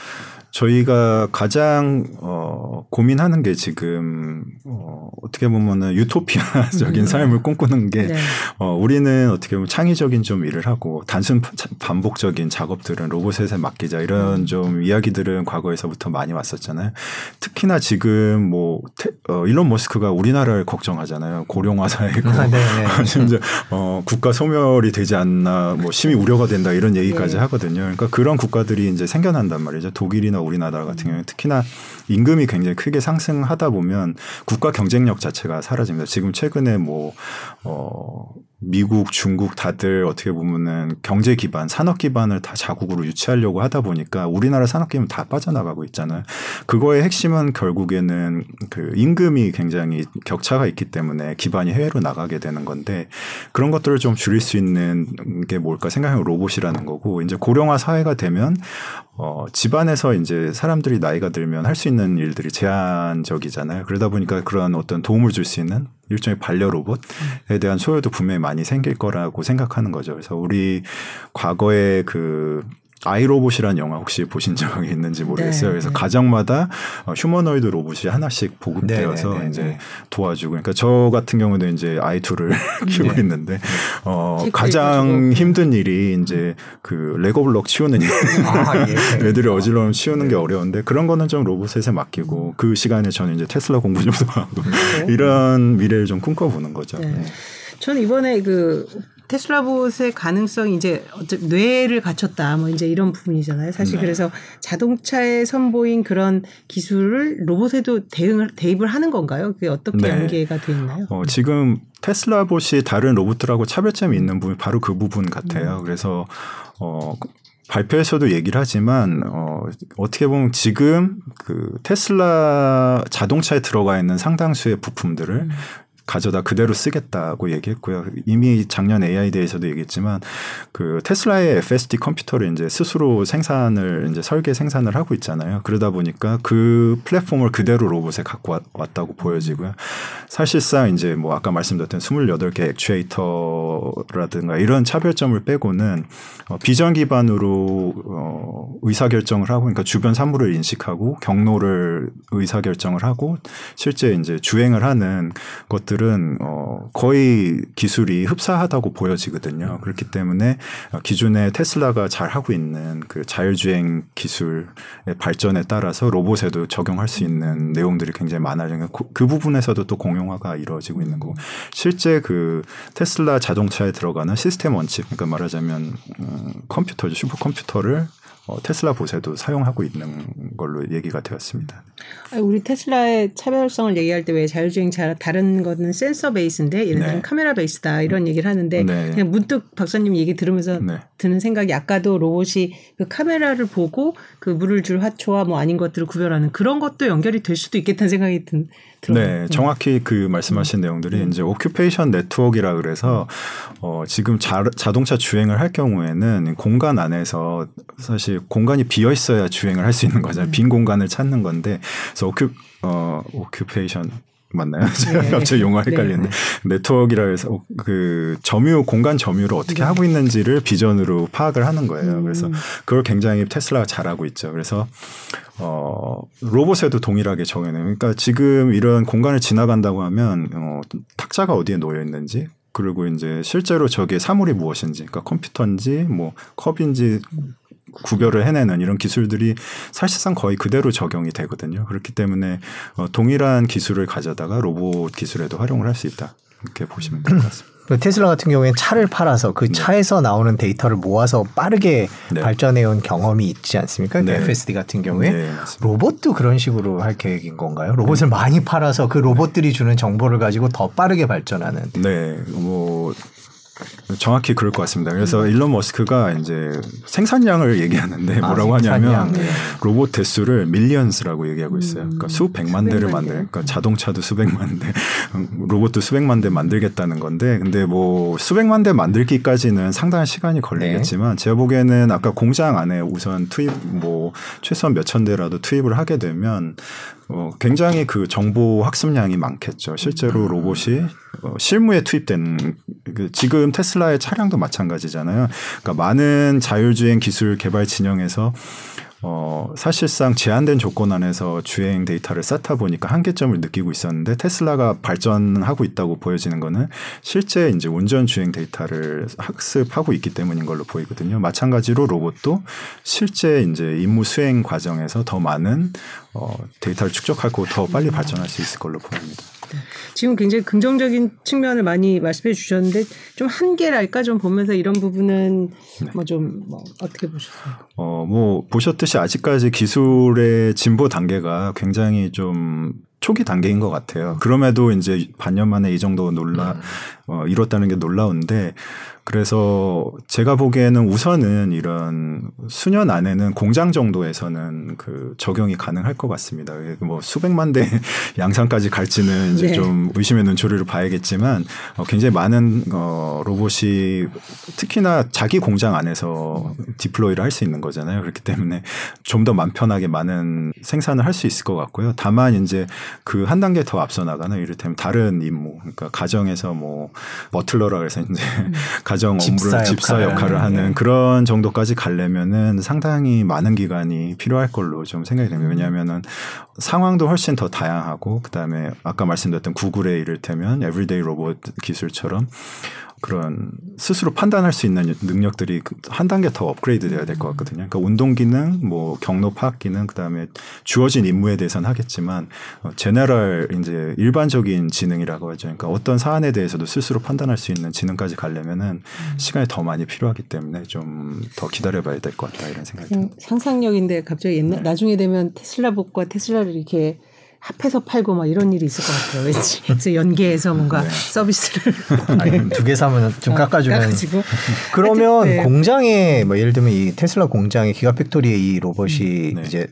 저희가 가장 어, 고민하는 게 지금 어, 어떻게 보면은 유토피아적인 음. 삶을 꿈꾸는 게 네. 어, 우리는 어떻게 보면 창의적인 좀 일을 하고 단순 파- 반복적인 작업들은 로봇에 맡기자 이런 음. 좀 이야기들은 과거에서부터 많이 왔었잖아요. 특히나 지금 뭐 테, 어, 일론 머스크가 우리나라를 걱정하잖아요. 고령화 사회고 아, 네네. 심지어 어, 국가 소멸이 되지 않나 뭐 심히 우려가 된다 이런 얘기까지 네. 하거든요. 그러니까 그런 국가들이 이제 생겨난단 말이죠. 독일이나 우리나라 같은 경우에 특히나 임금이 굉장히 크게 상승하다 보면 국가 경쟁력 자체가 사라집니다. 지금 최근에 뭐 어, 미국, 중국 다들 어떻게 보면은 경제 기반, 산업 기반을 다 자국으로 유치하려고 하다 보니까 우리나라 산업 기반 다 빠져나가고 있잖아요. 그거의 핵심은 결국에는 그 임금이 굉장히 격차가 있기 때문에 기반이 해외로 나가게 되는 건데 그런 것들을 좀 줄일 수 있는 게 뭘까 생각하면 로봇이라는 거고 이제 고령화 사회가 되면 어, 집안에서 이제 사람들이 나이가 들면 할 수 있는 일들이 제한적이잖아요. 그러다 보니까 그런 어떤 도움을 줄 수 있는 일종의 반려 로봇에 대한 소요도 분명히 많이 생길 거라고 생각하는 거죠. 그래서 우리 과거에 그 아이로봇이라는 영화 혹시 보신 적이 있는지 모르겠어요. 네, 그래서 네. 가정마다 어, 휴머노이드 로봇이 하나씩 보급되어서 네, 네, 네, 이제 네. 도와주고. 그러니까 저 같은 경우는 이제 아이 둘을 키우고 네. 있는데 어, 가장. 힘든 일이 이제 그 레고 블럭 치우는 일. 아, 예. 애들이 어지러움 치우는 게 어려운데 그런 거는 좀 로봇에 맡기고 그 시간에 저는 이제 테슬라 공부 좀더 하고 이런 미래를 좀 꿈꿔보는 거죠. 네. 저는 이번에 그 테슬라봇의 가능성이 이제 어째 뇌를 갖췄다 뭐 이제 이런 부분이잖아요. 사실 네. 그래서 자동차에 선보인 그런 기술을 로봇에도 대응을 대입을 하는 건가요? 그게 어떻게 네. 연계가 돼 있나요? 어, 지금 테슬라봇이 다른 로봇들하고 차별점이 있는 부분이 바로 그 부분 음. 같아요. 그래서 어, 발표에서도 얘기를 하지만 어, 어떻게 보면 지금 그 테슬라 자동차에 들어가 있는 상당수의 부품들을 음. 가져다 그대로 쓰겠다고 얘기했고요. 이미 작년 AI 대에서도 얘기했지만 그 테슬라의 FSD 컴퓨터를 이제 스스로 생산을 이제 설계 생산을 하고 있잖아요. 그러다 보니까 그 플랫폼을 그대로 로봇에 갖고 왔- 왔다고 보여지고요. 사실상 이제 뭐 아까 말씀드렸던 28개 액추에이터라든가 이런 차별점을 빼고는 어, 비전 기반으로 어, 의사 결정을 하고 그러니까 주변 사물을 인식하고 경로를 의사 결정을 하고 실제 이제 주행을 하는 것들 은 어, 거의 기술이 흡사하다고 보여지거든요. 그렇기 때문에 어, 기존에 테슬라가 잘 하고 있는 그 자율주행 기술의 발전에 따라서 로봇에도 적용할 수 있는 내용들이 굉장히 많아지는 그, 그 부분에서도 또 공용화가 이루어지고 있는 거고 실제 그 테슬라 자동차에 들어가는 시스템 원칙 그러니까 말하자면 음, 컴퓨터죠 슈퍼컴퓨터를 어, 테슬라 보세도 사용하고 있는 걸로 얘기가 되었습니다. 우리 테슬라의 차별성을 얘기할 때 왜 자율주행 차 다른 거는 센서 베이스인데 들면 네. 카메라 베이스다 이런 얘기를 하는데 네. 그냥 문득 박사님 얘기 들으면서 네. 드는 생각이 아까도 로봇이 그 카메라를 보고 그 물을 줄 화초와 뭐 아닌 것들을 구별하는 그런 것도 연결이 될 수도 있겠다는 생각이 든, 들어요. 네, 정확히 그 말씀하신 내용들이 이제 occupation 네트워크라 그래서 어 지금 자, 자동차 주행을 할 경우에는 공간 안에서 사실 공간이 비어 있어야 주행을 할 수 있는 거잖아요. 빈 공간을 찾는 건데 그래서 occu- 어 occupation 맞나요? 제가 네. 갑자기 용어 네. 헷갈리는데 네트워크라 해서 그 점유 공간 점유를 어떻게 하고 있는지를 비전으로 파악을 하는 거예요. 그래서 음. 그걸 굉장히 테슬라가 잘하고 있죠. 그래서 어 로봇에도 동일하게 적용해요. 그러니까 지금 이런 공간을 지나간다고 하면 어 탁자가 어디에 놓여 있는지 그리고 이제 실제로 저게 사물이 무엇인지 그러니까 컴퓨터인지 뭐 컵인지 구별을 해내는 이런 기술들이 사실상 거의 그대로 적용이 되거든요. 그렇기 때문에 어, 동일한 기술을 가져다가 로봇 기술에도 활용을 할 수 있다. 이렇게 보시면 될 것 같습니다. 그 테슬라 같은 경우에는 차를 팔아서 그 네. 차에서 나오는 데이터를 모아서 빠르게 네. 발전해온 경험이 있지 않습니까? 그 네. FSD 같은 경우에 네. 로봇도 그런 식으로 할 계획인 건가요? 로봇을 많이 팔아서 그 로봇들이 주는 정보를 가지고 더 빠르게 발전하는. 네, 뭐 정확히 그럴 것 같습니다. 그래서 일론 머스크가 이제 생산량을 얘기하는데 아, 뭐라고 생산량. 하냐면 네. 로봇 대수를 millions라고 얘기하고 있어요. 그러니까 수백만 대를 만들, 대. 그러니까 자동차도 수백만 대, 음, 로봇도 수백만 대 만들겠다는 건데, 근데 뭐 수백만 대 만들기까지는 상당한 시간이 걸리겠지만, 제가 보기에는 아까 공장 안에 우선 투입 뭐 최소한 몇천 대라도 투입을 하게 되면 어, 굉장히 그 정보 학습량이 많겠죠. 실제로 로봇이 어, 실무에 투입된 그 지금 테슬라의 차량도 마찬가지잖아요. 그러니까 많은 자율주행 기술 개발 진영에서 어, 사실상 제한된 조건 안에서 주행 데이터를 쌓다 보니까 한계점을 느끼고 있었는데 테슬라가 발전하고 있다고 보여지는 거는 실제 이제 운전 주행 데이터를 학습하고 있기 때문인 걸로 보이거든요. 마찬가지로 로봇도 실제 이제 임무 수행 과정에서 더 많은 어, 데이터를 축적하고 더 빨리 발전할 수 있을 걸로 보입니다. 지금 굉장히 긍정적인 측면을 많이 말씀해 주셨는데 좀 한계랄까 좀 보면서 이런 부분은 네. 뭐좀뭐 어떻게 보셨어요? 어, 뭐 보셨듯이 아직까지 기술의 진보 단계가 굉장히 좀 초기 단계인 것 같아요. 그럼에도 이제 반년 만에 이 정도 놀라 어, 이뤘다는 게 놀라운데 그래서 제가 보기에는 우선은 이런 수년 안에는 공장 정도에서는 그 적용이 가능할 것 같습니다. 뭐 수백만 대 양산까지 갈지는 이제 네. 좀 의심의 눈초리로 봐야겠지만 어, 굉장히 많은 어, 로봇이 특히나 자기 공장 안에서 디플로이를 할 수 있는 거잖아요. 그렇기 때문에 좀 더 맘 편하게 많은 생산을 할 수 있을 것 같고요. 다만 이제 그 한 단계 더 앞서 나가는 이를테면 다른 임무, 그러니까 가정에서 뭐 butler라 그래서 이제 가정 집사 업무를 집사 역할을 역할을 하는, 예. 그런 정도까지 가려면은 상당히 많은 기간이 필요할 걸로 좀 생각이 됩니다. 왜냐하면은 상황도 훨씬 더 다양하고 그다음에 아까 말씀드렸던 구글의 이를테면 Everyday 로봇 기술처럼 그런 스스로 판단할 수 있는 능력들이 그 한 단계 더 업그레이드 돼야 될 것 같거든요. 그러니까 운동 기능, 뭐 경로 파악 기능, 그다음에 주어진 임무에 대해서는 하겠지만 어, 제너럴 이제 일반적인 지능이라고 하죠. 그러니까 어떤 사안에 대해서도 스스로 판단할 수 있는 지능까지 가려면은 시간이 더 많이 필요하기 때문에 좀 더 기다려 봐야 될 것 같다 이런 생각이 듭니다. 상상력인데 갑자기 옛날 나중에 되면 테슬라 복과 테슬라를 이렇게 합해서 팔고 막 이런 일이 있을 것 같아요. 왠지 그래서 연계해서 뭔가 네. 서비스를 아니, 두개 사면 좀 어, 깎아주는. 깎아주고. 그러면 하여튼, 네. 공장에 뭐 예를 들면 이 테슬라 공장에 기가팩토리에 이 로봇이 네. 이제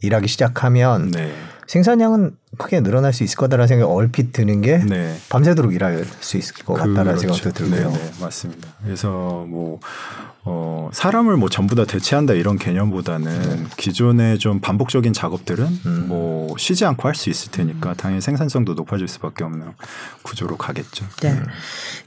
일하기 시작하면 네. 생산량은 크게 늘어날 수 있을 거다라는 생각이 얼핏 드는 게 네. 밤새도록 일할 수 있을 것 같다라는 그렇죠. 생각도 들고요. 네, 네, 맞습니다. 그래서 뭐 어, 사람을 뭐 전부 다 대체한다 이런 개념보다는 기존의 좀 반복적인 작업들은 음. 뭐 쉬지 않고 할 수 있을 테니까 당연히 생산성도 높아질 수밖에 없는 구조로 가겠죠. 네.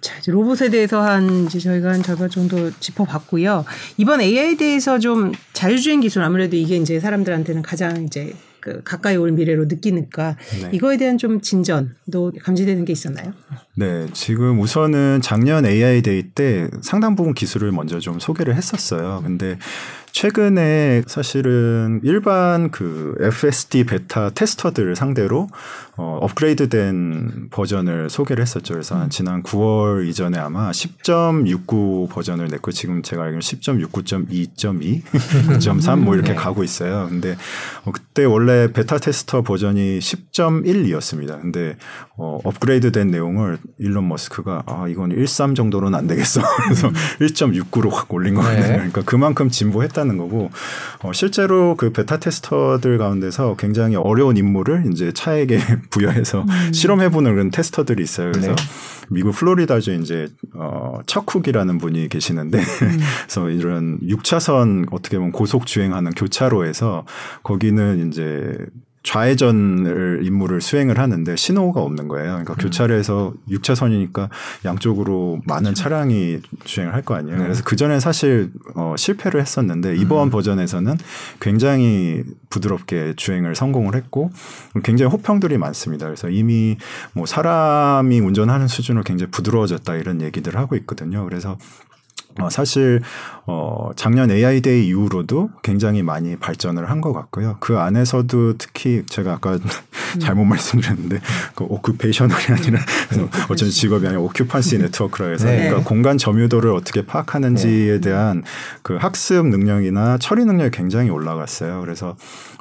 자, 이제 로봇에 대해서 한 이제 저희가 한 절반 정도 짚어봤고요. 이번 AI에 대해서 좀 자율주행 기술 아무래도 이게 이제 사람들한테는 가장 이제 그 가까이 올 미래로 느끼니까 네. 이거에 대한 좀 진전도 감지되는 게 있었나요? 네, 지금 우선은 작년 AI Day 때 상당 부분 기술을 먼저 좀 소개를 했었어요. 근데 최근에 사실은 일반 그 FSD 베타 테스터들 상대로 어, 업그레이드된 버전을 소개를 했었죠. 그래서 한 지난 9월 이전에 아마 10.69 버전을 냈고 지금 제가 알기로는 10.69.2.2, 9.3 뭐 이렇게 가고 있어요. 근데 어, 그때 원래 베타 테스터 버전이 10.1이었습니다. 근데 어, 업그레이드된 내용을 일론 머스크가 아 이건 1.3 정도로는 안 되겠어. 그래서 1.69로 확 올린 거거든요. 네. 그러니까 그만큼 진보했다는 거고 어, 실제로 그 베타 테스터들 가운데서 굉장히 어려운 임무를 이제 차에게 부여해서 실험해보는 그런 테스터들이 있어요. 그래서 네. 미국 플로리다주 이제 어, 척쿡이라는 분이 계시는데 그래서 이런 6차선 어떻게 보면 고속 주행하는 교차로에서 거기는 이제 좌회전을 임무를 수행을 하는데 신호가 없는 거예요. 그러니까 교차로에서 6차선이니까 양쪽으로 많은 차량이 주행을 할 거 아니에요. 그래서 그 전에 사실 어, 실패를 했었는데 이번 버전에서는 굉장히 부드럽게 주행을 성공을 했고 굉장히 호평들이 많습니다. 그래서 이미 뭐 사람이 운전하는 수준으로 굉장히 부드러워졌다 이런 얘기들을 하고 있거든요. 그래서 어, 사실 어, 작년 AI Day 이후로도 굉장히 많이 발전을 한 것 같고요. 그 안에서도 특히 제가 아까 잘못 말씀드렸는데 그 occupational이 아니라 어쩐 직업이 아니라 occupancy 네트워크라 해서 네. 그러니까 공간 점유도를 어떻게 파악하는지에 대한 그 학습 능력이나 처리 능력이 굉장히 올라갔어요. 그래서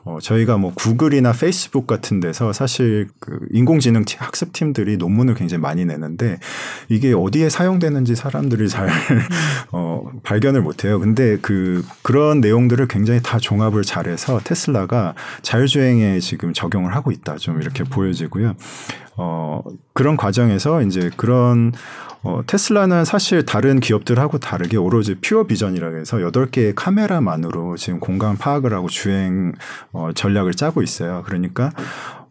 어, 저희가 뭐 구글이나 페이스북 같은 데서 사실 그 인공지능 티- 학습 팀들이 논문을 굉장히 많이 내는데 이게 어디에 사용되는지 사람들이 잘 어, 발견을 못해요. 근데 그 그런 내용들을 굉장히 다 종합을 잘해서 테슬라가 자율주행에 지금 적용을 하고 있다. 좀 이렇게 보여지고요. 어, 그런 과정에서 이제 그런 어, 테슬라는 사실 다른 기업들하고 다르게 오로지 퓨어 비전이라고 해서 8개의 카메라만으로 지금 공간 파악을 하고 주행 어, 전략을 짜고 있어요. 그러니까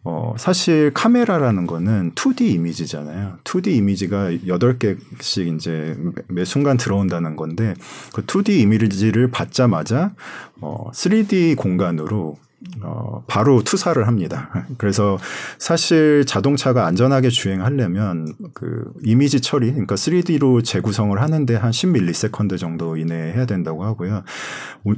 어, 사실 카메라라는 거는 2D 이미지잖아요. 2D 이미지가 8개씩 이제 매 순간 들어온다는 건데 그 2D 이미지를 받자마자 어, 3D 공간으로 어, 바로 투사를 합니다. 그래서 사실 자동차가 안전하게 주행하려면 그 이미지 처리, 그러니까 3D로 재구성을 하는데 한 10ms 정도 이내에 해야 된다고 하고요.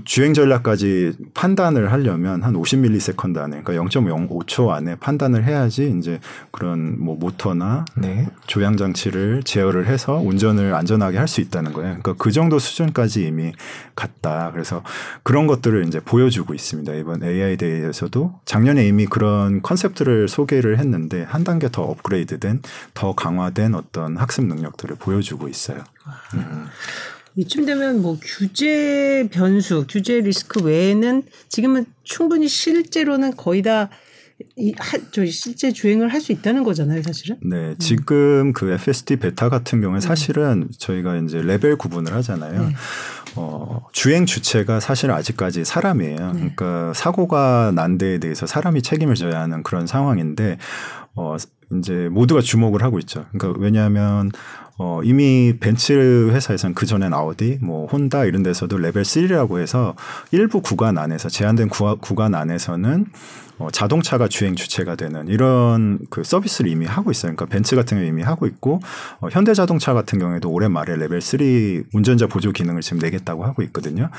주행 전략까지 판단을 하려면 한 50ms 안에, 그러니까 0.05초 안에 판단을 해야지 이제 그런 뭐 모터나 네. 조향 장치를 제어를 해서 운전을 안전하게 할 수 있다는 거예요. 그러니까 그 정도 수준까지 이미 갔다. 그래서 그런 것들을 이제 보여주고 있습니다. 이번 AI 대해서도 작년에 이미 그런 컨셉들을 소개를 했는데 한 단계 더 업그레이드된 더 강화된 어떤 학습 능력들을 보여주고 있어요. 음. 이쯤 되면 뭐 규제 변수, 규제 리스크 외에는 지금은 충분히 실제로는 거의 다 이, 하, 저 실제 주행을 할 수 있다는 거잖아요, 사실은. 네, 음. 지금 그 FSD 베타 같은 경우에 음. 사실은 저희가 이제 레벨 구분을 하잖아요. 네. 어, 주행 주체가 사실 아직까지 사람이에요. 네. 그러니까 사고가 난 데에 대해서 사람이 책임을 져야 하는 그런 상황인데 어, 이제 모두가 주목을 하고 있죠. 그러니까 왜냐하면 어, 이미 벤츠 회사에서는 그 전엔 아우디, 뭐 혼다 이런 데서도 레벨 3라고 해서 일부 구간 안에서 제한된 구, 구간 안에서는 어, 자동차가 주행 주체가 되는 이런 그 서비스를 이미 하고 있어요. 그러니까 벤츠 같은 경우 이미 하고 있고 어, 현대자동차 같은 경우에도 올해 말에 레벨 3 운전자 보조 기능을 지금 내겠다고 하고 있거든요.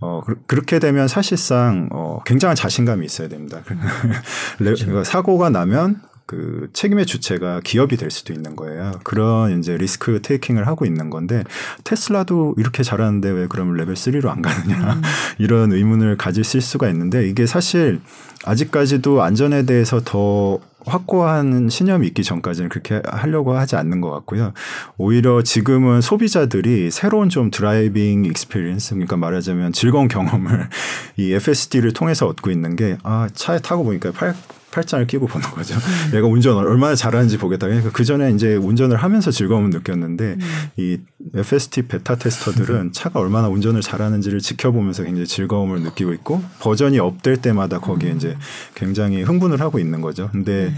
어, 그, 렇게 되면 사실상 어, 굉장한 자신감이 있어야 됩니다. 그렇죠. 사고가 나면 그 책임의 주체가 기업이 될 수도 있는 거예요. 그런 이제 risk taking을 하고 있는 건데 테슬라도 이렇게 잘하는데 왜 그러면 레벨 3로 안 가느냐 음. 이런 의문을 가질수 수가 있는데 이게 사실 아직까지도 안전에 대해서 더 확고한 신념이 있기 전까지는 그렇게 하려고 하지 않는 것 같고요. 오히려 지금은 소비자들이 새로운 좀 driving experience, 그러니까 말하자면 즐거운 경험을 이 FSD를 통해서 얻고 있는 게, 아, 차에 타고 보니까 팔, 팔짱을 끼고 보는 거죠. 음. 내가 운전을 얼마나 잘하는지 보겠다. 그러니까 그 전에 이제 운전을 하면서 즐거움을 느꼈는데 음. 이 FST 베타 테스터들은 차가 얼마나 운전을 잘하는지를 지켜보면서 굉장히 즐거움을 느끼고 있고 버전이 업될 때마다 거기에 음. 이제 굉장히 흥분을 하고 있는 거죠. 근데 음.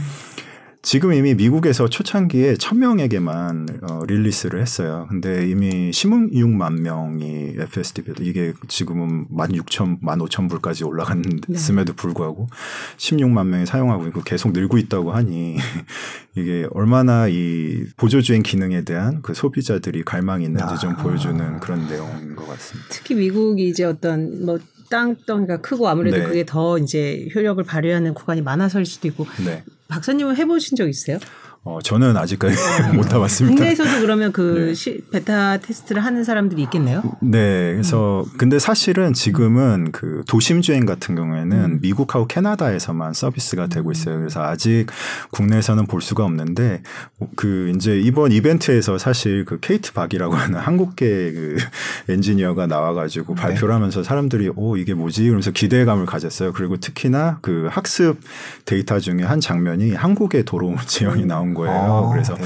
지금 이미 미국에서 초창기에 천명에게만 어, 릴리스를 했어요. 근데 이미 16만 명이 FSD 이게 지금은 16,000, 15,000불까지 올라갔음에도 네. 불구하고 16만 명이 사용하고 있고 계속 늘고 있다고 하니 이게 얼마나 이 보조주행 기능에 대한 그 소비자들이 갈망이 있는지 아. 좀 보여주는 그런 내용인 것 같습니다. 특히 미국이 이제 어떤 뭐 땅덩이가 크고 아무래도 네. 그게 더 이제 효력을 발휘하는 구간이 많아서일 수도 있고 네. 박사님은 해보신 적 있어요? 어, 저는 아직까지 못 타봤습니다. 국내에서도 그러면 그 네. 시, 베타 테스트를 하는 사람들이 있겠네요? 네. 그래서 음. 근데 사실은 지금은 그 도심 주행 같은 경우에는 음. 미국하고 캐나다에서만 서비스가 되고 있어요. 음. 그래서 아직 국내에서는 볼 수가 없는데 그 이제 이번 이벤트에서 사실 그 케이트 박이라고 하는 한국계 그 엔지니어가 나와가지고 네. 발표를 하면서 사람들이 오 이게 뭐지? 그러면서 기대감을 가졌어요. 그리고 특히나 그 학습 데이터 중에 한 장면이 한국의 도로 지형이 음. 나온 거예요. 아, 그래서 네.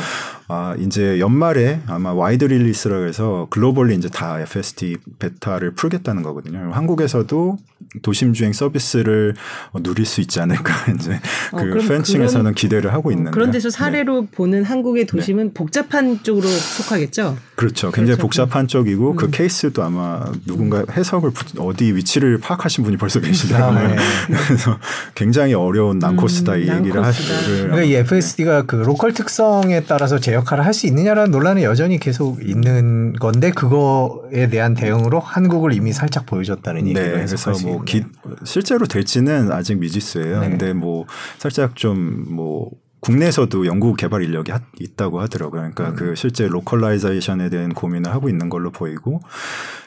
아, 이제 연말에 아마 wide release라고 해서 globally 이제 다 FSD 베타를 풀겠다는 거거든요. 한국에서도 도심 주행 서비스를 누릴 수 있지 않을까 이제 어, 그 팬층에서는 그런, 기대를 하고 있는. 그런 데서 사례로 네. 보는 한국의 도심은 네. 복잡한 쪽으로 속하겠죠. 그렇죠. 굉장히 그렇죠. 복잡한 쪽이고 그 음. 그 케이스도 아마 누군가 해석을 어디 위치를 파악하신 분이 벌써 계시다고 아, 네. 그래서 굉장히 어려운 난코스다 음, 이 얘기를 하시를. 그러니까 이 FSD가 그 로컬 특성에 따라서 제 역할을 할 수 있느냐라는 논란은 여전히 계속 있는 건데 그거에 대한 대응으로 한국을 이미 살짝 보여줬다는 얘기를 네, 그래서 뭐 기, 실제로 될지는 아직 미지수예요. 네. 근데 뭐 살짝 좀뭐 국내에서도 연구 개발 인력이 하, 있다고 하더라고요. 그러니까 음. 그 실제 localization에 대한 고민을 하고 있는 걸로 보이고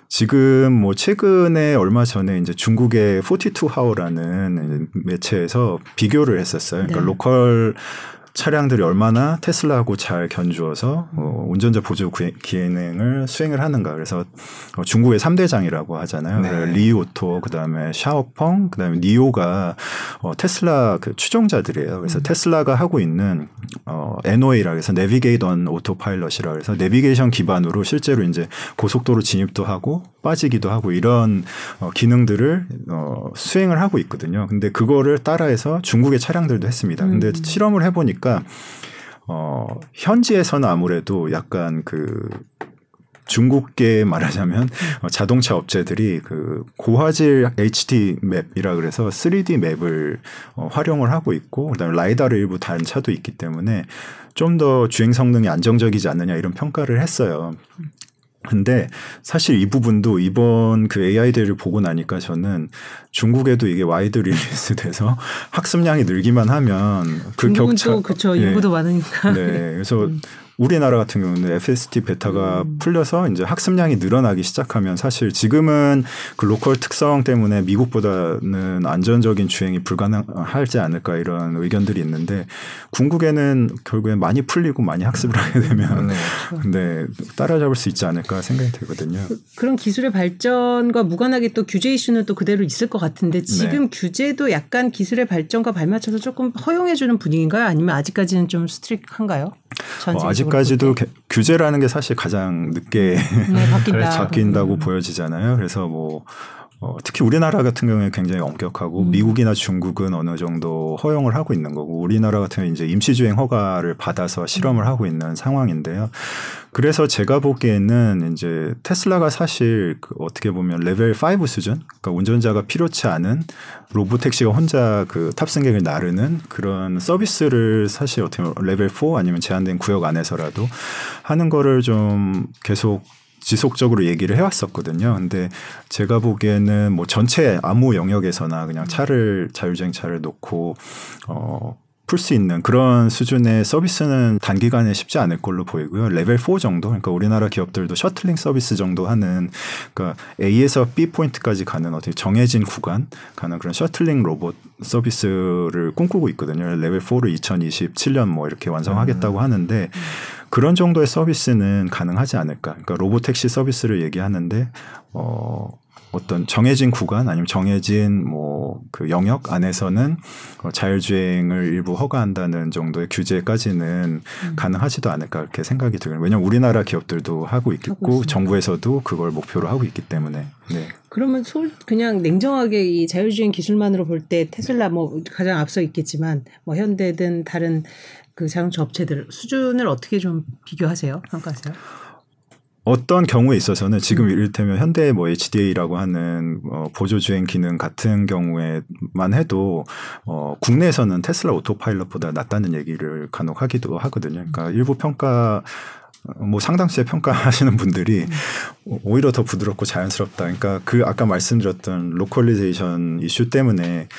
지금 뭐 최근에 얼마 전에 이제 중국의 42how라는 매체에서 비교를 했었어요. 그러니까 네. local 차량들이 얼마나 테슬라하고 잘 견주어서 어, 운전자 보조 기능을 수행을 하는가. 그래서 어, 중국의 3대장이라고 하잖아요. 네. 리오토, 그 다음에 샤오펑, 그 다음에 니오가 어, 테슬라 그 추종자들이에요. 그래서 음. 테슬라가 하고 있는 어, NOA라 해서 Navigate on Autopilot이라 그래서 내비게이션 기반으로 실제로 이제 고속도로 진입도 하고 빠지기도 하고 이런 어, 기능들을 어, 수행을 하고 있거든요. 근데 그거를 따라해서 중국의 차량들도 했습니다. 근데 음. 실험을 해보니까 어, 현지에서는 아무래도 약간 그 중국계 말하자면 어, 자동차 업체들이 그 고화질 HD map이라 그래서 3D map을 어, 활용을 하고 있고 그다음에 라이다를 일부 단 차도 있기 때문에 좀 더 주행 성능이 안정적이지 않느냐 이런 평가를 했어요. 근데 사실 이 부분도 이번 그 AI Day를 보고 나니까 저는 중국에도 이게 wide release 돼서 학습량이 늘기만 하면 그 격차 그렇죠 인구도 많으니까. 네. 그래서 음. 우리나라 같은 경우는 FSD 베타가 음. 풀려서 이제 학습량이 늘어나기 시작하면 사실 지금은 그 local 특성 때문에 미국보다는 안전적인 주행이 불가능하지 않을까 이런 의견들이 있는데 궁극에는 결국에 많이 풀리고 많이 학습을 하게 되면 네. 근데 따라잡을 수 있지 않을까 생각이 들거든요. 그, 런 기술의 발전과 무관하게 또 규제 이슈는 또 그대로 있을 것 같은데 지금 네. 규제도 약간 기술의 발전과 발맞춰서 조금 허용해주는 분위기인가요? 아니면 아직까지는 좀 strict한가요? 어, 아직 까지도 개, 규제라는 게 사실 가장 늦게 네, 바뀐다. 바뀐다고 음. 보여지잖아요. 그래서 뭐 어, 특히 우리나라 같은 경우에 굉장히 엄격하고 음. 미국이나 중국은 어느 정도 허용을 하고 있는 거고 우리나라 같은 경우에 이제 임시주행 허가를 받아서 실험을 음. 하고 있는 상황인데요. 그래서 제가 보기에는 이제 테슬라가 사실 그 어떻게 보면 레벨 5 수준, 그러니까 운전자가 필요치 않은 로봇 택시가 혼자 그 탑승객을 나르는 그런 서비스를 사실 어떻게 보면 레벨 4 아니면 제한된 구역 안에서라도 하는 거를 좀 계속 지속적으로 얘기를 해왔었거든요. 근데 제가 보기에는 뭐 전체 아무 영역에서나 그냥 차를 자율주행 차를 놓고 어 풀수 있는 그런 수준의 서비스는 단기간에 쉽지 않을 걸로 보이고요. 레벨 4 정도, 그러니까 우리나라 기업들도 shuttling 서비스 정도 하는, 그러니까 A에서 B 포인트까지 가는 어떻게 정해진 구간 가는 그런 shuttling 로봇 서비스를 꿈꾸고 있거든요. 레벨 4를 2027년 뭐 이렇게 완성하겠다고 음. 하는데 그런 정도의 서비스는 가능하지 않을까. 그러니까 로봇 택시 서비스를 얘기하는데 어 어떤 정해진 구간 아니면 정해진 뭐 그 영역 안에서는 어, 자율주행을 일부 허가한다는 정도의 규제까지는 음. 가능하지도 않을까 이렇게 생각이 들어요. 왜냐하면 우리나라 기업들도 하고 있겠고 정부에서도 그걸 목표로 하고 있기 때문에. 네. 그러면 솔 그냥 냉정하게 이 자율주행 기술만으로 볼 때 테슬라 뭐 가장 앞서 있겠지만 뭐 현대든 다른 그 자동차 업체들 수준을 어떻게 좀 비교하세요? 평가하세요? 어떤 경우에 있어서는 지금 음. 이를테면 현대 뭐 HDA라고 하는 어 보조 주행 기능 같은 경우에만 해도 어 국내에서는 테슬라 오토파일럿보다 낫다는 얘기를 간혹 하기도 하거든요. 그러니까 일부 평가 뭐 상당수의 평가하시는 분들이 음. 오히려 더 부드럽고 자연스럽다. 그러니까 그 아까 말씀드렸던 localization 이슈 때문에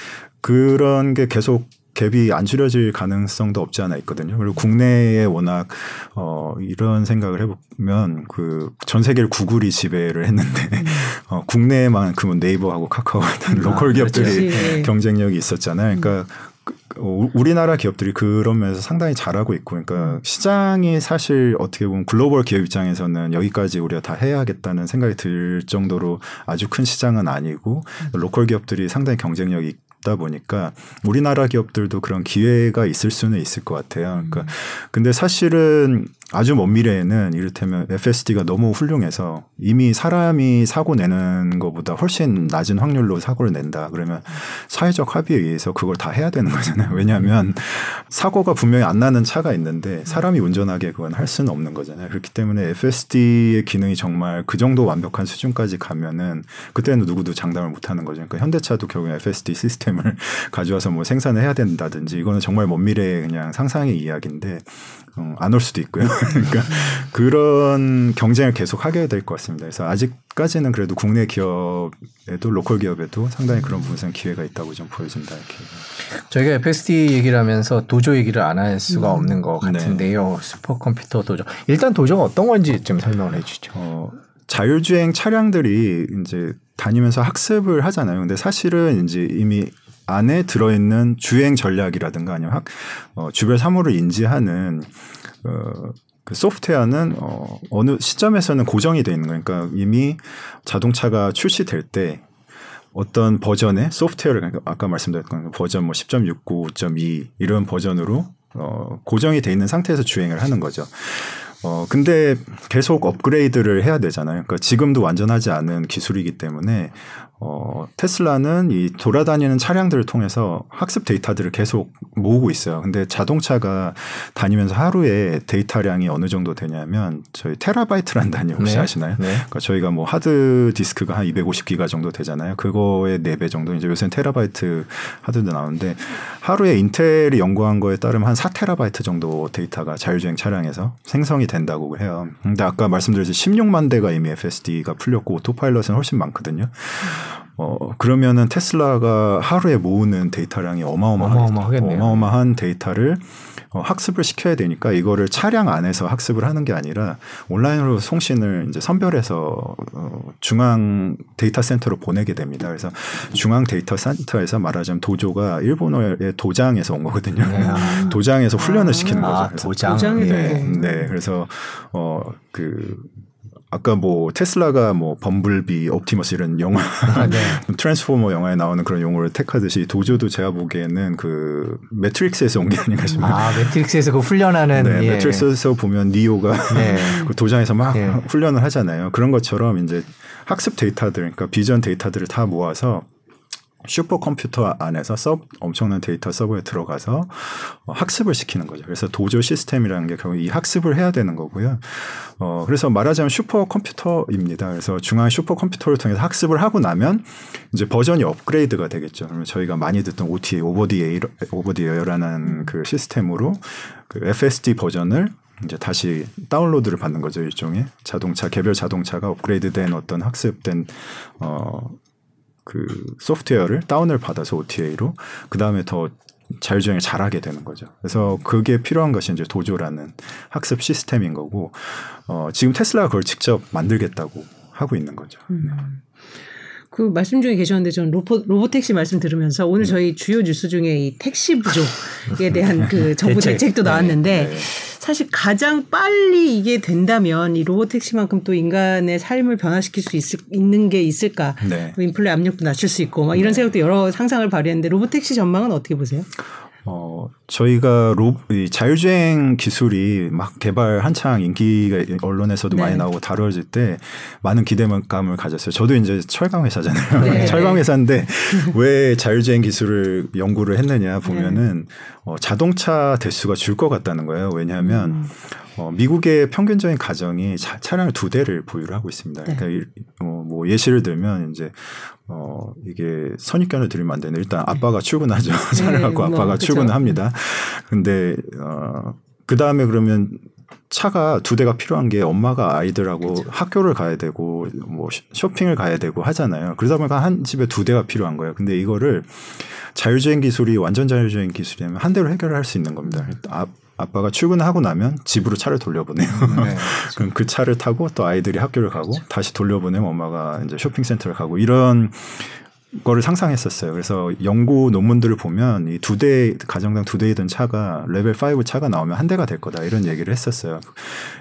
그런 게 계속 갭이 안 줄여질 가능성도 없지 않아 있거든요. 그리고 국내에 워낙 어 이런 생각을 해보면 그 전 세계를 구글이 지배를 했는데 음. 어 국내에만큼은 네이버하고 카카오 같은 아, 로컬 기업들이 그렇지. 경쟁력이 있었잖아요. 그러니까 음. 어, 우리나라 기업들이 그런 면에서 상당히 잘하고 있고, 그러니까 시장이 사실 어떻게 보면 글로벌 기업 입장에서는 여기까지 우리가 다 해야겠다는 생각이 들 정도로 아주 큰 시장은 아니고, 음. 로컬 기업들이 상당히 경쟁력이 있다 보니까 우리나라 기업들도 그런 기회가 있을 수는 있을 것 같아요. 그러니까 음. 근데 사실은 아주 먼 미래에는 이를테면 FSD가 너무 훌륭해서 이미 사람이 사고 내는 것보다 훨씬 낮은 확률로 사고를 낸다. 그러면 사회적 합의에 의해서 그걸 다 해야 되는 거잖아요. 왜냐하면 사고가 분명히 안 나는 차가 있는데 사람이 운전하게 그건 할 수는 없는 거잖아요. 그렇기 때문에 FSD의 기능이 정말 그 정도 완벽한 수준까지 가면은 그때는 누구도 장담을 못 하는 거죠. 그러니까 현대차도 결국 FSD 시스템 을 가져와서 뭐 생산을 해야 된다든지 이거는 정말 먼 미래의 그냥 상상의 이야기인데 어, 안올 수도 있고요. 그러니까 그런 경쟁을 계속 하게 될 것 같습니다. 그래서 아직까지는 그래도 국내 기업에도 로컬 기업에도 상당히 그런 부분에서 기회가 있다고 좀 보여진다 이렇게. 저희가 FSD 얘기를 하면서 도조 얘기를 안 할 수가 음. 없는 것 같은데요. 네. 슈퍼컴퓨터 도조. 일단 도조가 어떤 건지 좀 설명을 해주죠. 어, 자율주행 차량들이 이제 다니면서 학습을 하잖아요. 근데 사실은 이제 이미 안에 들어있는 주행 전략이라든가 아니면 학, 어, 주변 사물을 인지하는 어, 그 소프트웨어는 어, 어느 시점에서는 고정이 돼 있는 거예요. 그러니까 이미 자동차가 출시될 때 어떤 버전의 소프트웨어를 그러니까 아까 말씀드렸던 버전 뭐 10.69, 5.2 이런 버전으로 어, 고정이 돼 있는 상태에서 주행을 하는 거죠. 어, 근데 계속 업그레이드를 해야 되잖아요. 그러니까 지금도 완전하지 않은 기술이기 때문에 어, 테슬라는 이 돌아다니는 차량들을 통해서 학습 데이터들을 계속 모으고 있어요. 근데 자동차가 다니면서 하루에 데이터량이 어느 정도 되냐면 저희 테라바이트란 단위 혹시 네. 아시나요? 네. 그러니까 저희가 뭐 하드 디스크가 한 250기가 정도 되잖아요. 그거의 4배 정도 이제 요새는 테라바이트 하드도 나오는데 하루에 인텔이 연구한 거에 따르면 한 4테라바이트 정도 데이터가 자율주행 차량에서 생성이 된다고 해요. 근데 아까 말씀드렸듯이 16만 대가 이미 FSD가 풀렸고 오토파일럿은 훨씬 많거든요. 어, 그러면은 테슬라가 하루에 모으는 데이터량이 어마어마하겠-. 어마어마한 데이터를 어, 학습을 시켜야 되니까 이거를 차량 안에서 학습을 하는 게 아니라 온라인으로 송신을 이제 선별해서 어, 중앙 데이터 센터로 보내게 됩니다. 그래서 중앙 데이터 센터에서 말하자면 도조가 일본어의 도장에서 온 거거든요. 네. 도장에서 훈련을 시키는 거죠. 아, 도장. 거. 네, 그래서 어그 아까 뭐 테슬라가 뭐 범블비, 옵티머스 이런 영화, 아, 네. 트랜스포머 영화에 나오는 그런 용어를 택하듯이 도조도 제가 보기에는 그 매트릭스에서 온 게 아닌가 싶네요. 아, 매트릭스에서 그 훈련하는 네, 예. 매트릭스에서 보면 니오가 네. 그 도장에서 막 예. 훈련을 하잖아요. 그런 것처럼 이제 학습 데이터들, 그러니까 비전 데이터들을 다 모아서 슈퍼컴퓨터 안에서 서 엄청난 데이터 서버에 들어가서 어, 학습을 시키는 거죠. 그래서 도조 시스템이라는 게 결국 이 학습을 해야 되는 거고요. 어, 그래서 말하자면 슈퍼컴퓨터입니다. 그래서 중앙 슈퍼컴퓨터를 통해서 학습을 하고 나면 이제 버전이 업그레이드가 되겠죠. 그러면 저희가 많이 듣던 OTA, over the air, over the air라는 그 시스템으로 그 FSD 버전을 이제 다시 다운로드를 받는 거죠 일종의 자동차 개별 자동차가 업그레이드된 어떤 학습된 어 그 소프트웨어를 다운을 받아서 OTA로 그 다음에 더 자율주행을 잘하게 되는 거죠. 그래서 그게 필요한 것이 이제 도조라는 학습 시스템인 거고 어 지금 테슬라가 그걸 직접 만들겠다고 하고 있는 거죠. 음. 그 말씀 중에 계셨는데 저는 로보, 로보택시 말씀 들으면서 오늘 저희 주요 뉴스 중에 이 택시 부족에 대한 그 정부 대책. 도 네, 나왔는데 네. 사실 가장 빨리 이게 된다면 이 로보택시만큼 또 인간의 삶을 변화시킬 수 있을, 있는 게 있을까? 네. 뭐 인플레 압력도 낮출 수 있고 막 이런 생각도 여러 상상을 발휘했는데 로보택시 전망은 어떻게 보세요? 어, 저희가 로, 이 자율주행 기술이 막 개발 한창 인기가 언론에서도 네. 많이 나오고 다뤄질 때 많은 기대감을 가졌어요. 저도 이제 철강 회사잖아요. 네. 철강 회사인데 왜 자율주행 기술을 연구를 했느냐 보면은 어, 자동차 대수가 줄 것 같다는 거예요. 왜냐하면 음. 어, 미국의 평균적인 가정이 차, 차량을 두 대를 보유를 하고 있습니다. 네. 그러니까 이- 어, 뭐 예시를 들면 이제 어, 이게 선입견을 드리면 안 되는데 일단 아빠가 출근하죠. 차를 네, 갖고 뭐, 아빠가 그쵸. 출근을 합니다. 근데 어, 그 다음에 그러면 차가 두 대가 필요한 게 엄마가 아이들하고 학교를 가야 되고 뭐 쇼- 쇼핑을 가야 되고 하잖아요. 그러다 보니까 한 집에 두 대가 필요한 거예요. 근데 이거를 자율주행 기술이 완전 자율주행 기술이면 한 대로 해결을 할 수 있는 겁니다. 아, 아빠가 출근하고 나면 집으로 차를 돌려보내요. 네. 그럼 그 차를 타고 또 아이들이 학교를 가고 다시 돌려보내면 엄마가 이제 쇼핑센터를 가고 이런 거를 상상했었어요. 그래서 연구 논문들을 보면 이 두 대 가정당 두 대이던 차가 레벨 5 차가 나오면 한 대가 될 거다 이런 얘기를 했었어요.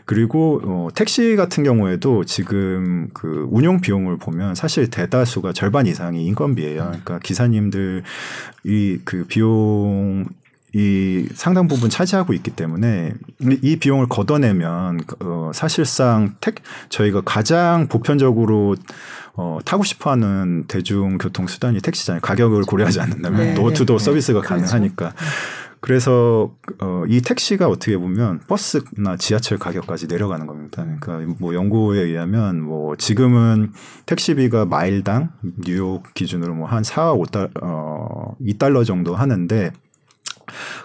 그리고 어, 택시 같은 경우에도 지금 그 운용 비용을 보면 사실 대다수가 절반 이상이 인건비예요. 그러니까 기사님들 이 그 비용 이 상당 부분 차지하고 있기 때문에 이- 이 비용을 걷어내면 어, 사실상 택 저희가 가장 보편적으로 어, 타고 싶어하는 대중교통 수단이 택시잖아요. 가격을 고려하지 않는다면 네, 도어투도어 네, 서비스가 그렇죠. 가능하니까. 그래서 어, 이 택시가 어떻게 보면 버스나 지하철 가격까지 내려가는 겁니다. 그러니까 뭐 연구에 의하면 뭐 지금은 택시비가 마일당 뉴욕 기준으로 뭐 한 4, 5달 어 2달러 정도 하는데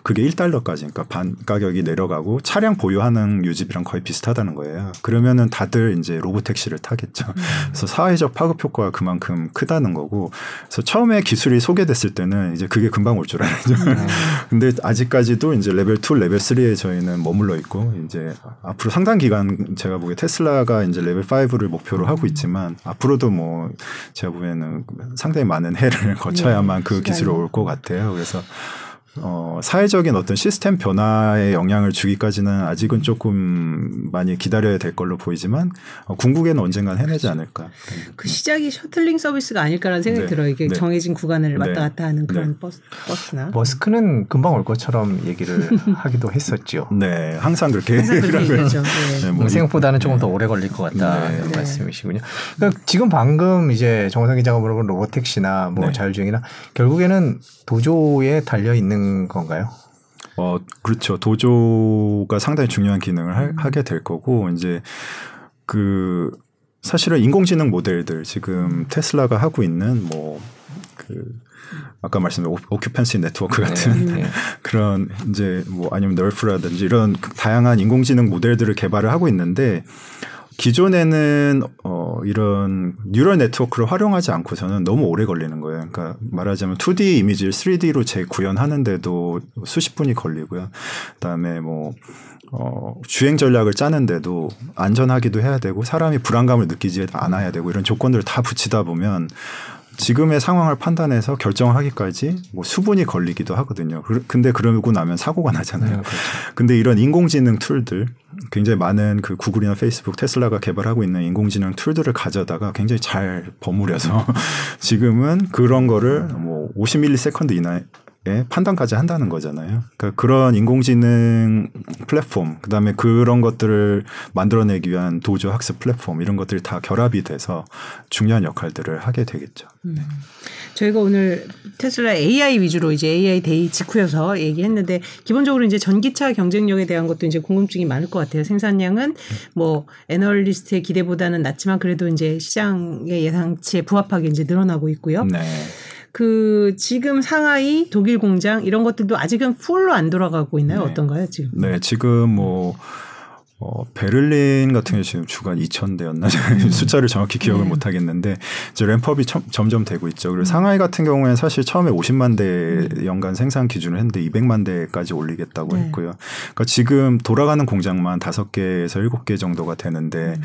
그게 1달러까지 그러니까 반 가격이 내려가고 차량 보유하는 유지비랑 거의 비슷하다는 거예요. 그러면은 다들 이제 로봇 택시를 타겠죠. 음. 그래서 사회적 파급 효과가 그만큼 크다는 거고. 그래서 처음에 기술이 소개됐을 때는 이제 그게 금방 올 줄 알았죠. 음. 근데 아직까지도 이제 레벨 2, 레벨 3에 저희는 머물러 있고 이제 앞으로 상당 기간 제가 보기에 테슬라가 이제 레벨 5를 목표로 하고 있지만 앞으로도 뭐 제가 보기에는 상당히 많은 해를 거쳐야만 그 기술이 올 것 같아요. 그래서 어, 사회적인 어떤 시스템 변화에 영향을 주기까지는 아직은 조금 많이 기다려야 될 걸로 보이지만 어, 궁극에는 언젠간 해내지 않을까. 그 시작이 셔틀링 서비스가 아닐까라는 생각이 네. 들어요. 이게 네. 정해진 구간을 왔다 네. 갔다 하는 그런 네. 버스, 버스나. 머스크는 금방 올 것처럼 얘기를 하기도 했었죠. 네, 항상 그렇게 항상 그렇게 얘기했죠. 네. 뭐 생각보다는 조금 더 오래 걸릴 것 같다는 네. 말씀이시군요. 그러니까 지금 방금 이제 정상 기자가 물어본 로보택시나 뭐 자율주행이나 결국에는 도조에 달려 있는 건가요? 어, 그렇죠. 도조가 상당히 중요한 기능을 하, 음. 하게 될 거고, 이제 그 사실은 인공지능 모델들 지금 테슬라가 하고 있는 뭐 그 아까 말씀드린 occupancy network 같은 네, 네. 그런 이제 뭐 아니면 NeRF라든지 이런 다양한 인공지능 모델들을 개발을 하고 있는데 기존에는 어 이런 neural network를 활용하지 않고서는 너무 오래 걸리는 거예요. 그러니까 말하자면 2D 이미지를 3D로 재구현하는데도 수십 분이 걸리고요. 그다음에 뭐 어, 주행 전략을 짜는데도 안전하기도 해야 되고 사람이 불안감을 느끼지 않아야 되고 이런 조건들을 다 붙이다 보면 지금의 상황을 판단해서 결정을 하기까지 뭐 수분이 걸리기도 하거든요. 근데 그러고 나면 사고가 나잖아요. 네, 그렇죠. 근데 이런 인공지능 툴들 굉장히 많은 그 구글이나 페이스북, 테슬라가 개발하고 있는 인공지능 툴들을 가져다가 굉장히 잘 버무려서 지금은 그런 거를 뭐 50ms 이나 예, 판단까지 한다는 거잖아요. 그러니까 그런 인공지능 플랫폼, 그 다음에 그런 것들을 만들어내기 위한 도조 학습 플랫폼 이런 것들이 다 결합이 돼서 중요한 역할들을 하게 되겠죠. 음. 저희가 오늘 테슬라 AI 위주로 이제 AI Day 직후여서 얘기했는데 기본적으로 이제 전기차 경쟁력에 대한 것도 이제 궁금증이 많을 것 같아요. 생산량은 뭐 애널리스트의 기대보다는 낮지만 그래도 이제 시장의 예상치에 부합하게 이제 늘어나고 있고요. 네. 그 지금 상하이 독일 공장 이런 것들도 아직은 풀로 안 돌아가고 있나요? 네. 어떤가요 지금? 네, 지금 뭐 어, 베를린 같은 경우 지금 주간 2,000대였나 음. 숫자를 정확히 기억을 네. 못 하겠는데 이제 램프업이 점, 점점 되고 있죠. 그리고 음. 상하이 같은 경우에는 사실 처음에 50만 대 음. 연간 생산 기준을 했는데 200만 대까지 올리겠다고 네. 했고요. 그러니까 지금 돌아가는 공장만 5개에서 7개 정도가 되는데 음.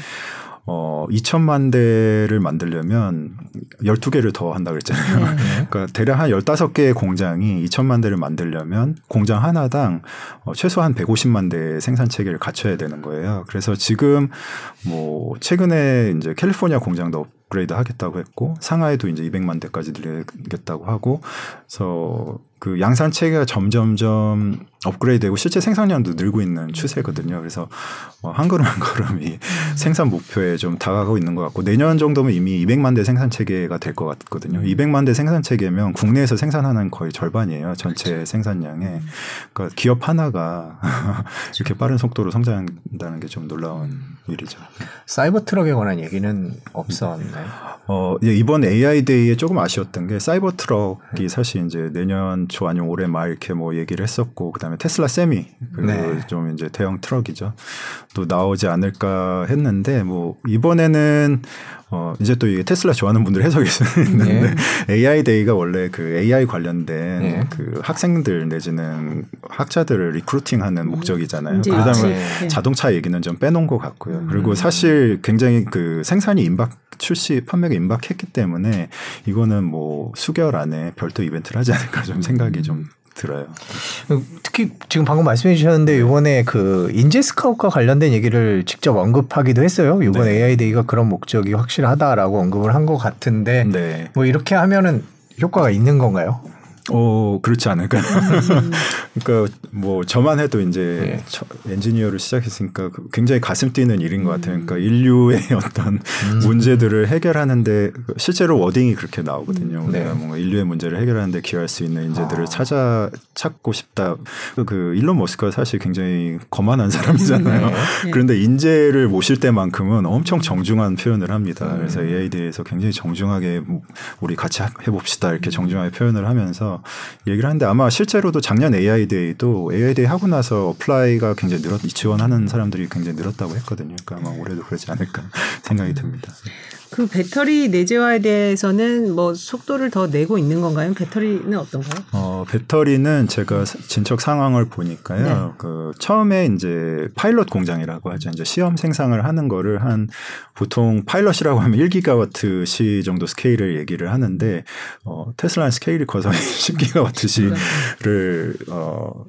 어, 2천만 대를 만들려면 12개를 더 한다 그랬잖아요. 네. 그러니까 대략 한 15개의 공장이 2천만 대를 만들려면 공장 하나당 어, 최소한 150만 대 생산 체계를 갖춰야 되는 거예요. 그래서 지금 뭐 최근에 이제 캘리포니아 공장도 업그레이드 하겠다고 했고 상하이도 이제 200만 대까지 늘리겠다고 하고 그래서 그 양산 체계가 점점점 업그레이드되고 실제 생산량도 늘고 있는 추세거든요. 그래서 어, 한 걸음 한 걸음이 생산 목표에 좀 다가가고 있는 것 같고 내년 정도면 이미 200만 대 생산 체계가 될 것 같거든요. 200만 음. 대 생산 체계면 국내에서 생산하는 거의 절반이에요. 전체 그렇죠. 생산량에. 그러니까 기업 하나가 이렇게 빠른 속도로 성장한다는 게 좀 놀라운 음. 일이죠. 사이버 트럭에 관한 얘기는 없었나요? 어, 예, 이번 AI Day에 조금 아쉬웠던 게 사이버 트럭이 사실 이제 내년 초 아니면 올해 말 이렇게 뭐 얘기를 했었고 그다음에 테슬라 세미 그리고 네. 좀 이제 대형 트럭이죠. 또 나오지 않을까 했는데 뭐 이번에는 어 이제 또 이게 테슬라 좋아하는 분들 해석이 있는데 네. AI Day가 원래 그 AI 관련된 네. 그 학생들 내지는 학자들을 recruiting하는 음. 목적이잖아요. 그러다 보면 네. 자동차 얘기는 좀 빼놓은 것 같고요. 음. 그리고 사실 굉장히 그 생산이 임박 출시 판매가 임박했기 때문에 이거는 뭐 수개월 안에 별도 이벤트를 하지 않을까 좀 생각이 좀 들어요. 특히 지금 방금 말씀해 주셨는데 이번에 그 인재 스카웃과 관련된 얘기를 직접 언급하기도 했어요. 이번 네. AI Day가 그런 목적이 확실하다라고 언급을 한 것 같은데 네. 뭐 이렇게 하면은 효과가 있는 건가요? 어 그렇지 않을까요? 음. 그러니까 뭐 저만 해도 이제 네. 엔지니어를 시작했으니까 그 굉장히 가슴 뛰는 일인 것 같아요. 그러니까 음. 인류의 어떤 음. 문제들을 해결하는데 실제로 워딩이 그렇게 나오거든요. 음. 우리가 네. 뭔가 인류의 문제를 해결하는데 기여할 수 있는 인재들을 아. 찾아 찾고 싶다. 그 일론 머스크가 사실 굉장히 거만한 사람이잖아요. 네. 네. 그런데 인재를 모실 때만큼은 엄청 정중한 표현을 합니다. 그래서 AI에 대해서 굉장히 정중하게 우리 같이 해봅시다 이렇게 정중하게 표현을 하면서 얘기를 하는데 아마 실제로도 작년 AI Day도 AI Day 하고 나서 apply가 굉장히 늘었 지원하는 사람들이 굉장히 늘었다고 했거든요. 그러니까 아마 올해도 그러지 않을까 생각이 듭니다. 그 배터리 내재화에 대해서는 뭐 속도를 더 내고 있는 건가요? 배터리는 어떤가요? 어, 배터리는 제가 진척 상황을 보니까요. 네. 그 처음에 이제 파일럿 공장이라고 하죠. 이제 시험 생산을 하는 거를 한 보통 파일럿이라고 하면 1기가와트 시 정도 스케일을 얘기를 하는데 어, 테슬라는 스케일이 거의 10기가와트 시를 어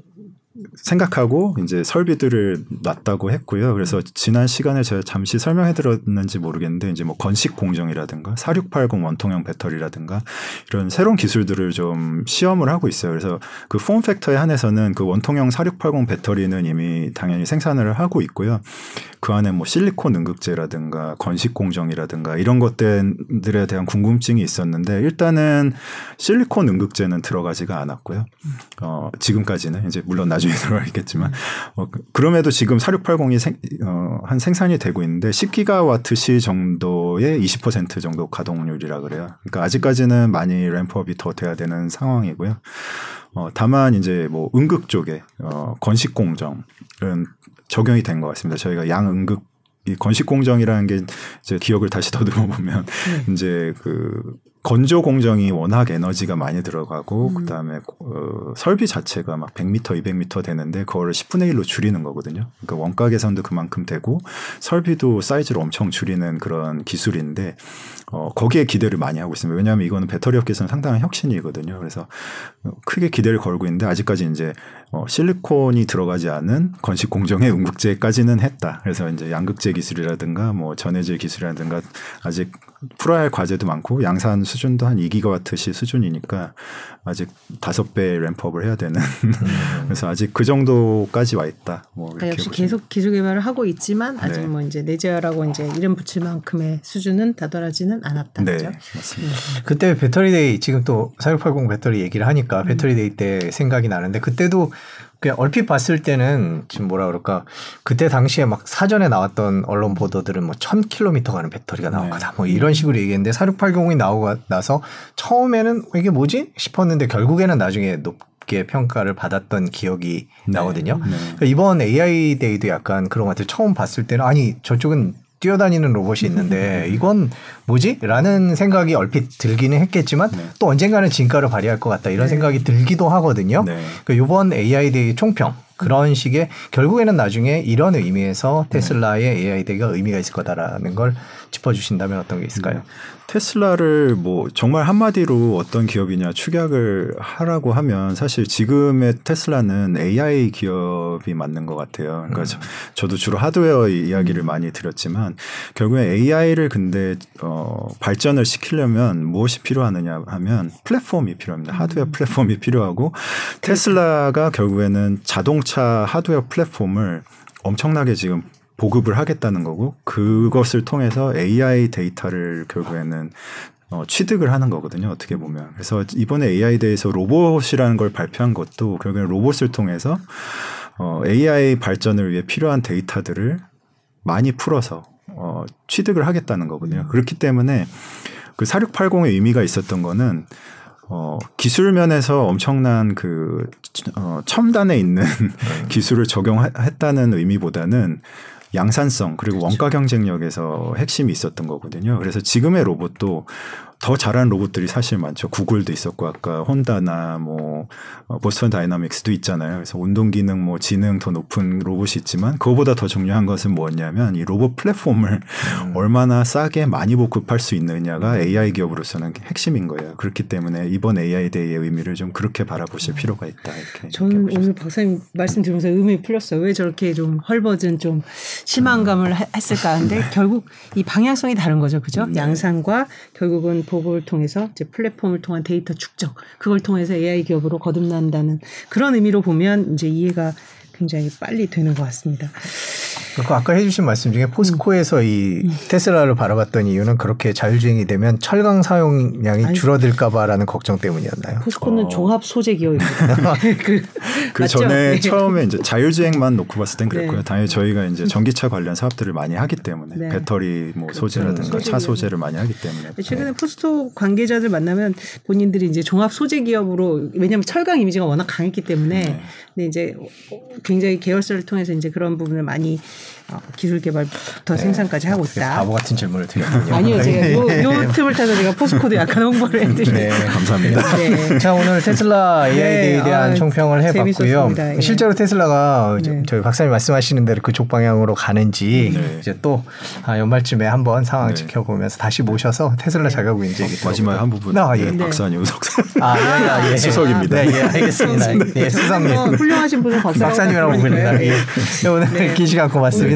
생각하고 이제 설비들을 놨다고 했고요. 그래서 지난 시간에 제가 잠시 설명해 드렸는지 모르겠는데 이제 뭐 건식 공정이라든가 4680 원통형 배터리라든가 이런 새로운 기술들을 좀 시험을 하고 있어요. 그래서 그 폼 팩터에 한해서는 그 원통형 4680 배터리는 이미 당연히 생산을 하고 있고요. 그 안에 뭐 실리콘 응급제라든가 건식 공정이라든가 이런 것들에 대한 궁금증이 있었는데 일단은 실리콘 응급제는 들어가지가 않았고요. 어, 지금까지는 이제 물론 나중에 들어가겠지만 어, 그럼에도 지금 4680이 생, 어, 한 생산이 되고 있는데 10기가와트시 정도의 20% 정도 가동률이라 그래요. 그러니까 아직까지는 많이 램프업이 더 돼야 되는 상황이고요. 어, 다만 이제 뭐 응급 쪽에 어, 건식 공정은 적용이 된 것 같습니다. 저희가 양응급 이 건식 공정이라는 게 이제 기억을 다시 더듬어 보면 네. 이제 그 건조 공정이 워낙 에너지가 많이 들어가고 음. 그다음에 어, 설비 자체가 막 100m, 200m 되는데 그거를 10분의 1로 줄이는 거거든요. 그러니까 원가 개선도 그만큼 되고 설비도 사이즈를 엄청 줄이는 그런 기술인데 어, 거기에 기대를 많이 하고 있습니다. 왜냐하면 이거는 배터리 업계에서는 상당한 혁신이거든요. 그래서 크게 기대를 걸고 있는데 아직까지 이제 어, 실리콘이 들어가지 않은 건식 공정의 응급제까지는 했다. 그래서 이제 양극재 기술이라든가 뭐 전해질 기술이라든가 아직 풀어야 할 과제도 많고 양산 수준도 한 2기가와트시 수준이니까 아직 다섯 배 램프업을 해야 되는 음. 그래서 아직 그 정도까지 와 있다. 뭐 그러니까 역시 계속 기술 개발을 하고 있지만 아직 네. 뭐 이제 내재화라고 이제 이름 붙일 만큼의 수준은 다다라지는 않았다. 네, 그죠? 맞습니다. 음. 그때 Battery Day 지금 또 4680 배터리 얘기를 하니까 음. Battery Day 때 생각이 나는데 그때도 그냥 얼핏 봤을 때는 지금 뭐라 그럴까 그때 당시에 막 사전에 나왔던 언론 보도들은 뭐 1000km 가는 배터리가 나올 거다 네. 뭐 이런 식으로 얘기했는데 4680이 나오고 나서 처음에는 이게 뭐지 싶었는데 결국에는 나중에 높게 평가를 받았던 기억이 네. 나거든요. 네. 그러니까 이번 AI Day도 약간 그런 것 같아요. 처음 봤을 때는 아니 저쪽은 뛰어다니는 로봇이 있는데 이건 뭐지? 라는 생각이 얼핏 들기는 했겠지만 네. 또 언젠가는 진가를 발휘할 것 같다 이런 네. 생각이 들기도 하거든요. 네. 그러니까 이번 AI Day 총평 그런 식의 결국에는 나중에 이런 의미에서 테슬라의 AI Day가 의미가 있을 거다라는 걸 짚어주신다면 어떤 게 있을까요? 테슬라를 뭐 정말 한마디로 어떤 기업이냐 축약을 하라고 하면 사실 지금의 테슬라는 AI 기업이 맞는 것 같아요. 그러니까 음. 저, 도 주로 하드웨어 이야기를 음. 많이 드렸지만 결국에 AI를 근데 어, 발전을 시키려면 무엇이 필요하느냐 하면 플랫폼이 필요합니다. 하드웨어 음. 플랫폼이 필요하고 테슬라가 결국에는 자동차 하드웨어 플랫폼을 엄청나게 지금 보급을 하겠다는 거고 그것을 통해서 AI 데이터를 결국에는 어, 취득을 하는 거거든요. 어떻게 보면. 그래서 이번에 AI 대해서 로봇이라는 걸 발표한 것도 결국엔 로봇을 통해서 어, AI 발전을 위해 필요한 데이터들을 많이 풀어서 어, 취득을 하겠다는 거거든요. 음. 그렇기 때문에 그 4680의 의미가 있었던 거는 어, 기술 면에서 엄청난 그, 어, 첨단에 있는 네. 기술을 적용했다는 의미보다는 양산성 그리고 원가 경쟁력에서 핵심이 있었던 거거든요. 그래서 지금의 로봇도 더 잘하는 로봇들이 사실 많죠. 구글도 있었고 아까 혼다나 뭐 어, 보스턴 다이나믹스도 있잖아요. 그래서 운동 기능 뭐 지능 더 높은 로봇이 있지만 그거보다 더 중요한 것은 뭐냐면 이 로봇 플랫폼을 음. 얼마나 싸게 많이 보급할 수 있느냐가 AI 기업으로서는 핵심인 거예요. 그렇기 때문에 이번 AI Day의 의미를 좀 그렇게 바라보실 음. 필요가 있다. 이렇게. 저는 오늘 박사님 말씀 들으면서 의문이 풀렸어요. 왜 저렇게 좀 헐벗은 좀 심한 감을 음. 했을까? 근데 결국 이 방향성이 다른 거죠. 그죠? 네. 양산과 결국은 보고를 통해서 이제 플랫폼을 통한 데이터 축적 그걸 통해서 AI 기업으로 거듭난다는 그런 의미로 보면 이제 이해가 굉장히 빨리 되는 것 같습니다. 그 아까 해주신 말씀 중에 포스코에서 이 음. 테슬라를 바라봤던 이유는 그렇게 자율주행이 되면 철강 사용량이. 줄어들까봐라는 걱정 때문이었나요? 포스코는 어. 종합 소재 기업입니다. 그, 그? 전에 네. 처음에 이제 자율주행만 놓고 봤을 땐 그랬고요. 네. 당연히 저희가 이제 전기차 관련 사업들을 많이 하기 때문에 네. 배터리 뭐 그렇죠. 소재라든가 차 소재 소재를 많이 하기 때문에 최근에 포스코 관계자들 만나면 본인들이 이제 종합 소재 기업으로 왜냐하면 철강 이미지가 워낙 강했기 때문에 네. 근데 이제 굉장히 계열사를 통해서 이제 그런 부분을 많이 어, 기술 개발부터 생산까지 하고 있다. 바보 같은 질문을 드렸군요. 아니요, 제가 요, 요 틈을 타서 제가 포스코도 약간 홍보를 해드리는. 네. 감사합니다. 네. 자 오늘 테슬라 네, 대한 아, 총평을 해봤고요. 예. 실제로 테슬라가 저- 네. 저희 박사님 말씀하시는 대로 그쪽 방향으로 가는지 네. 이제 또 아, 연말쯤에 한번 상황 네. 지켜보면서 다시 모셔서 테슬라 자가구인제 얘기 마지막에 한 부분 아, 예. 네, 네. 박사님 석사 아, 예, 예, 예. 수석입니다. 네, 예, 알겠습니다. 예, 수석님. 어, 훌륭하신 분을 박사라고 박사님이라고. 부릅니다. 예. 예. 오늘 네. 긴 시간 고맙습니다.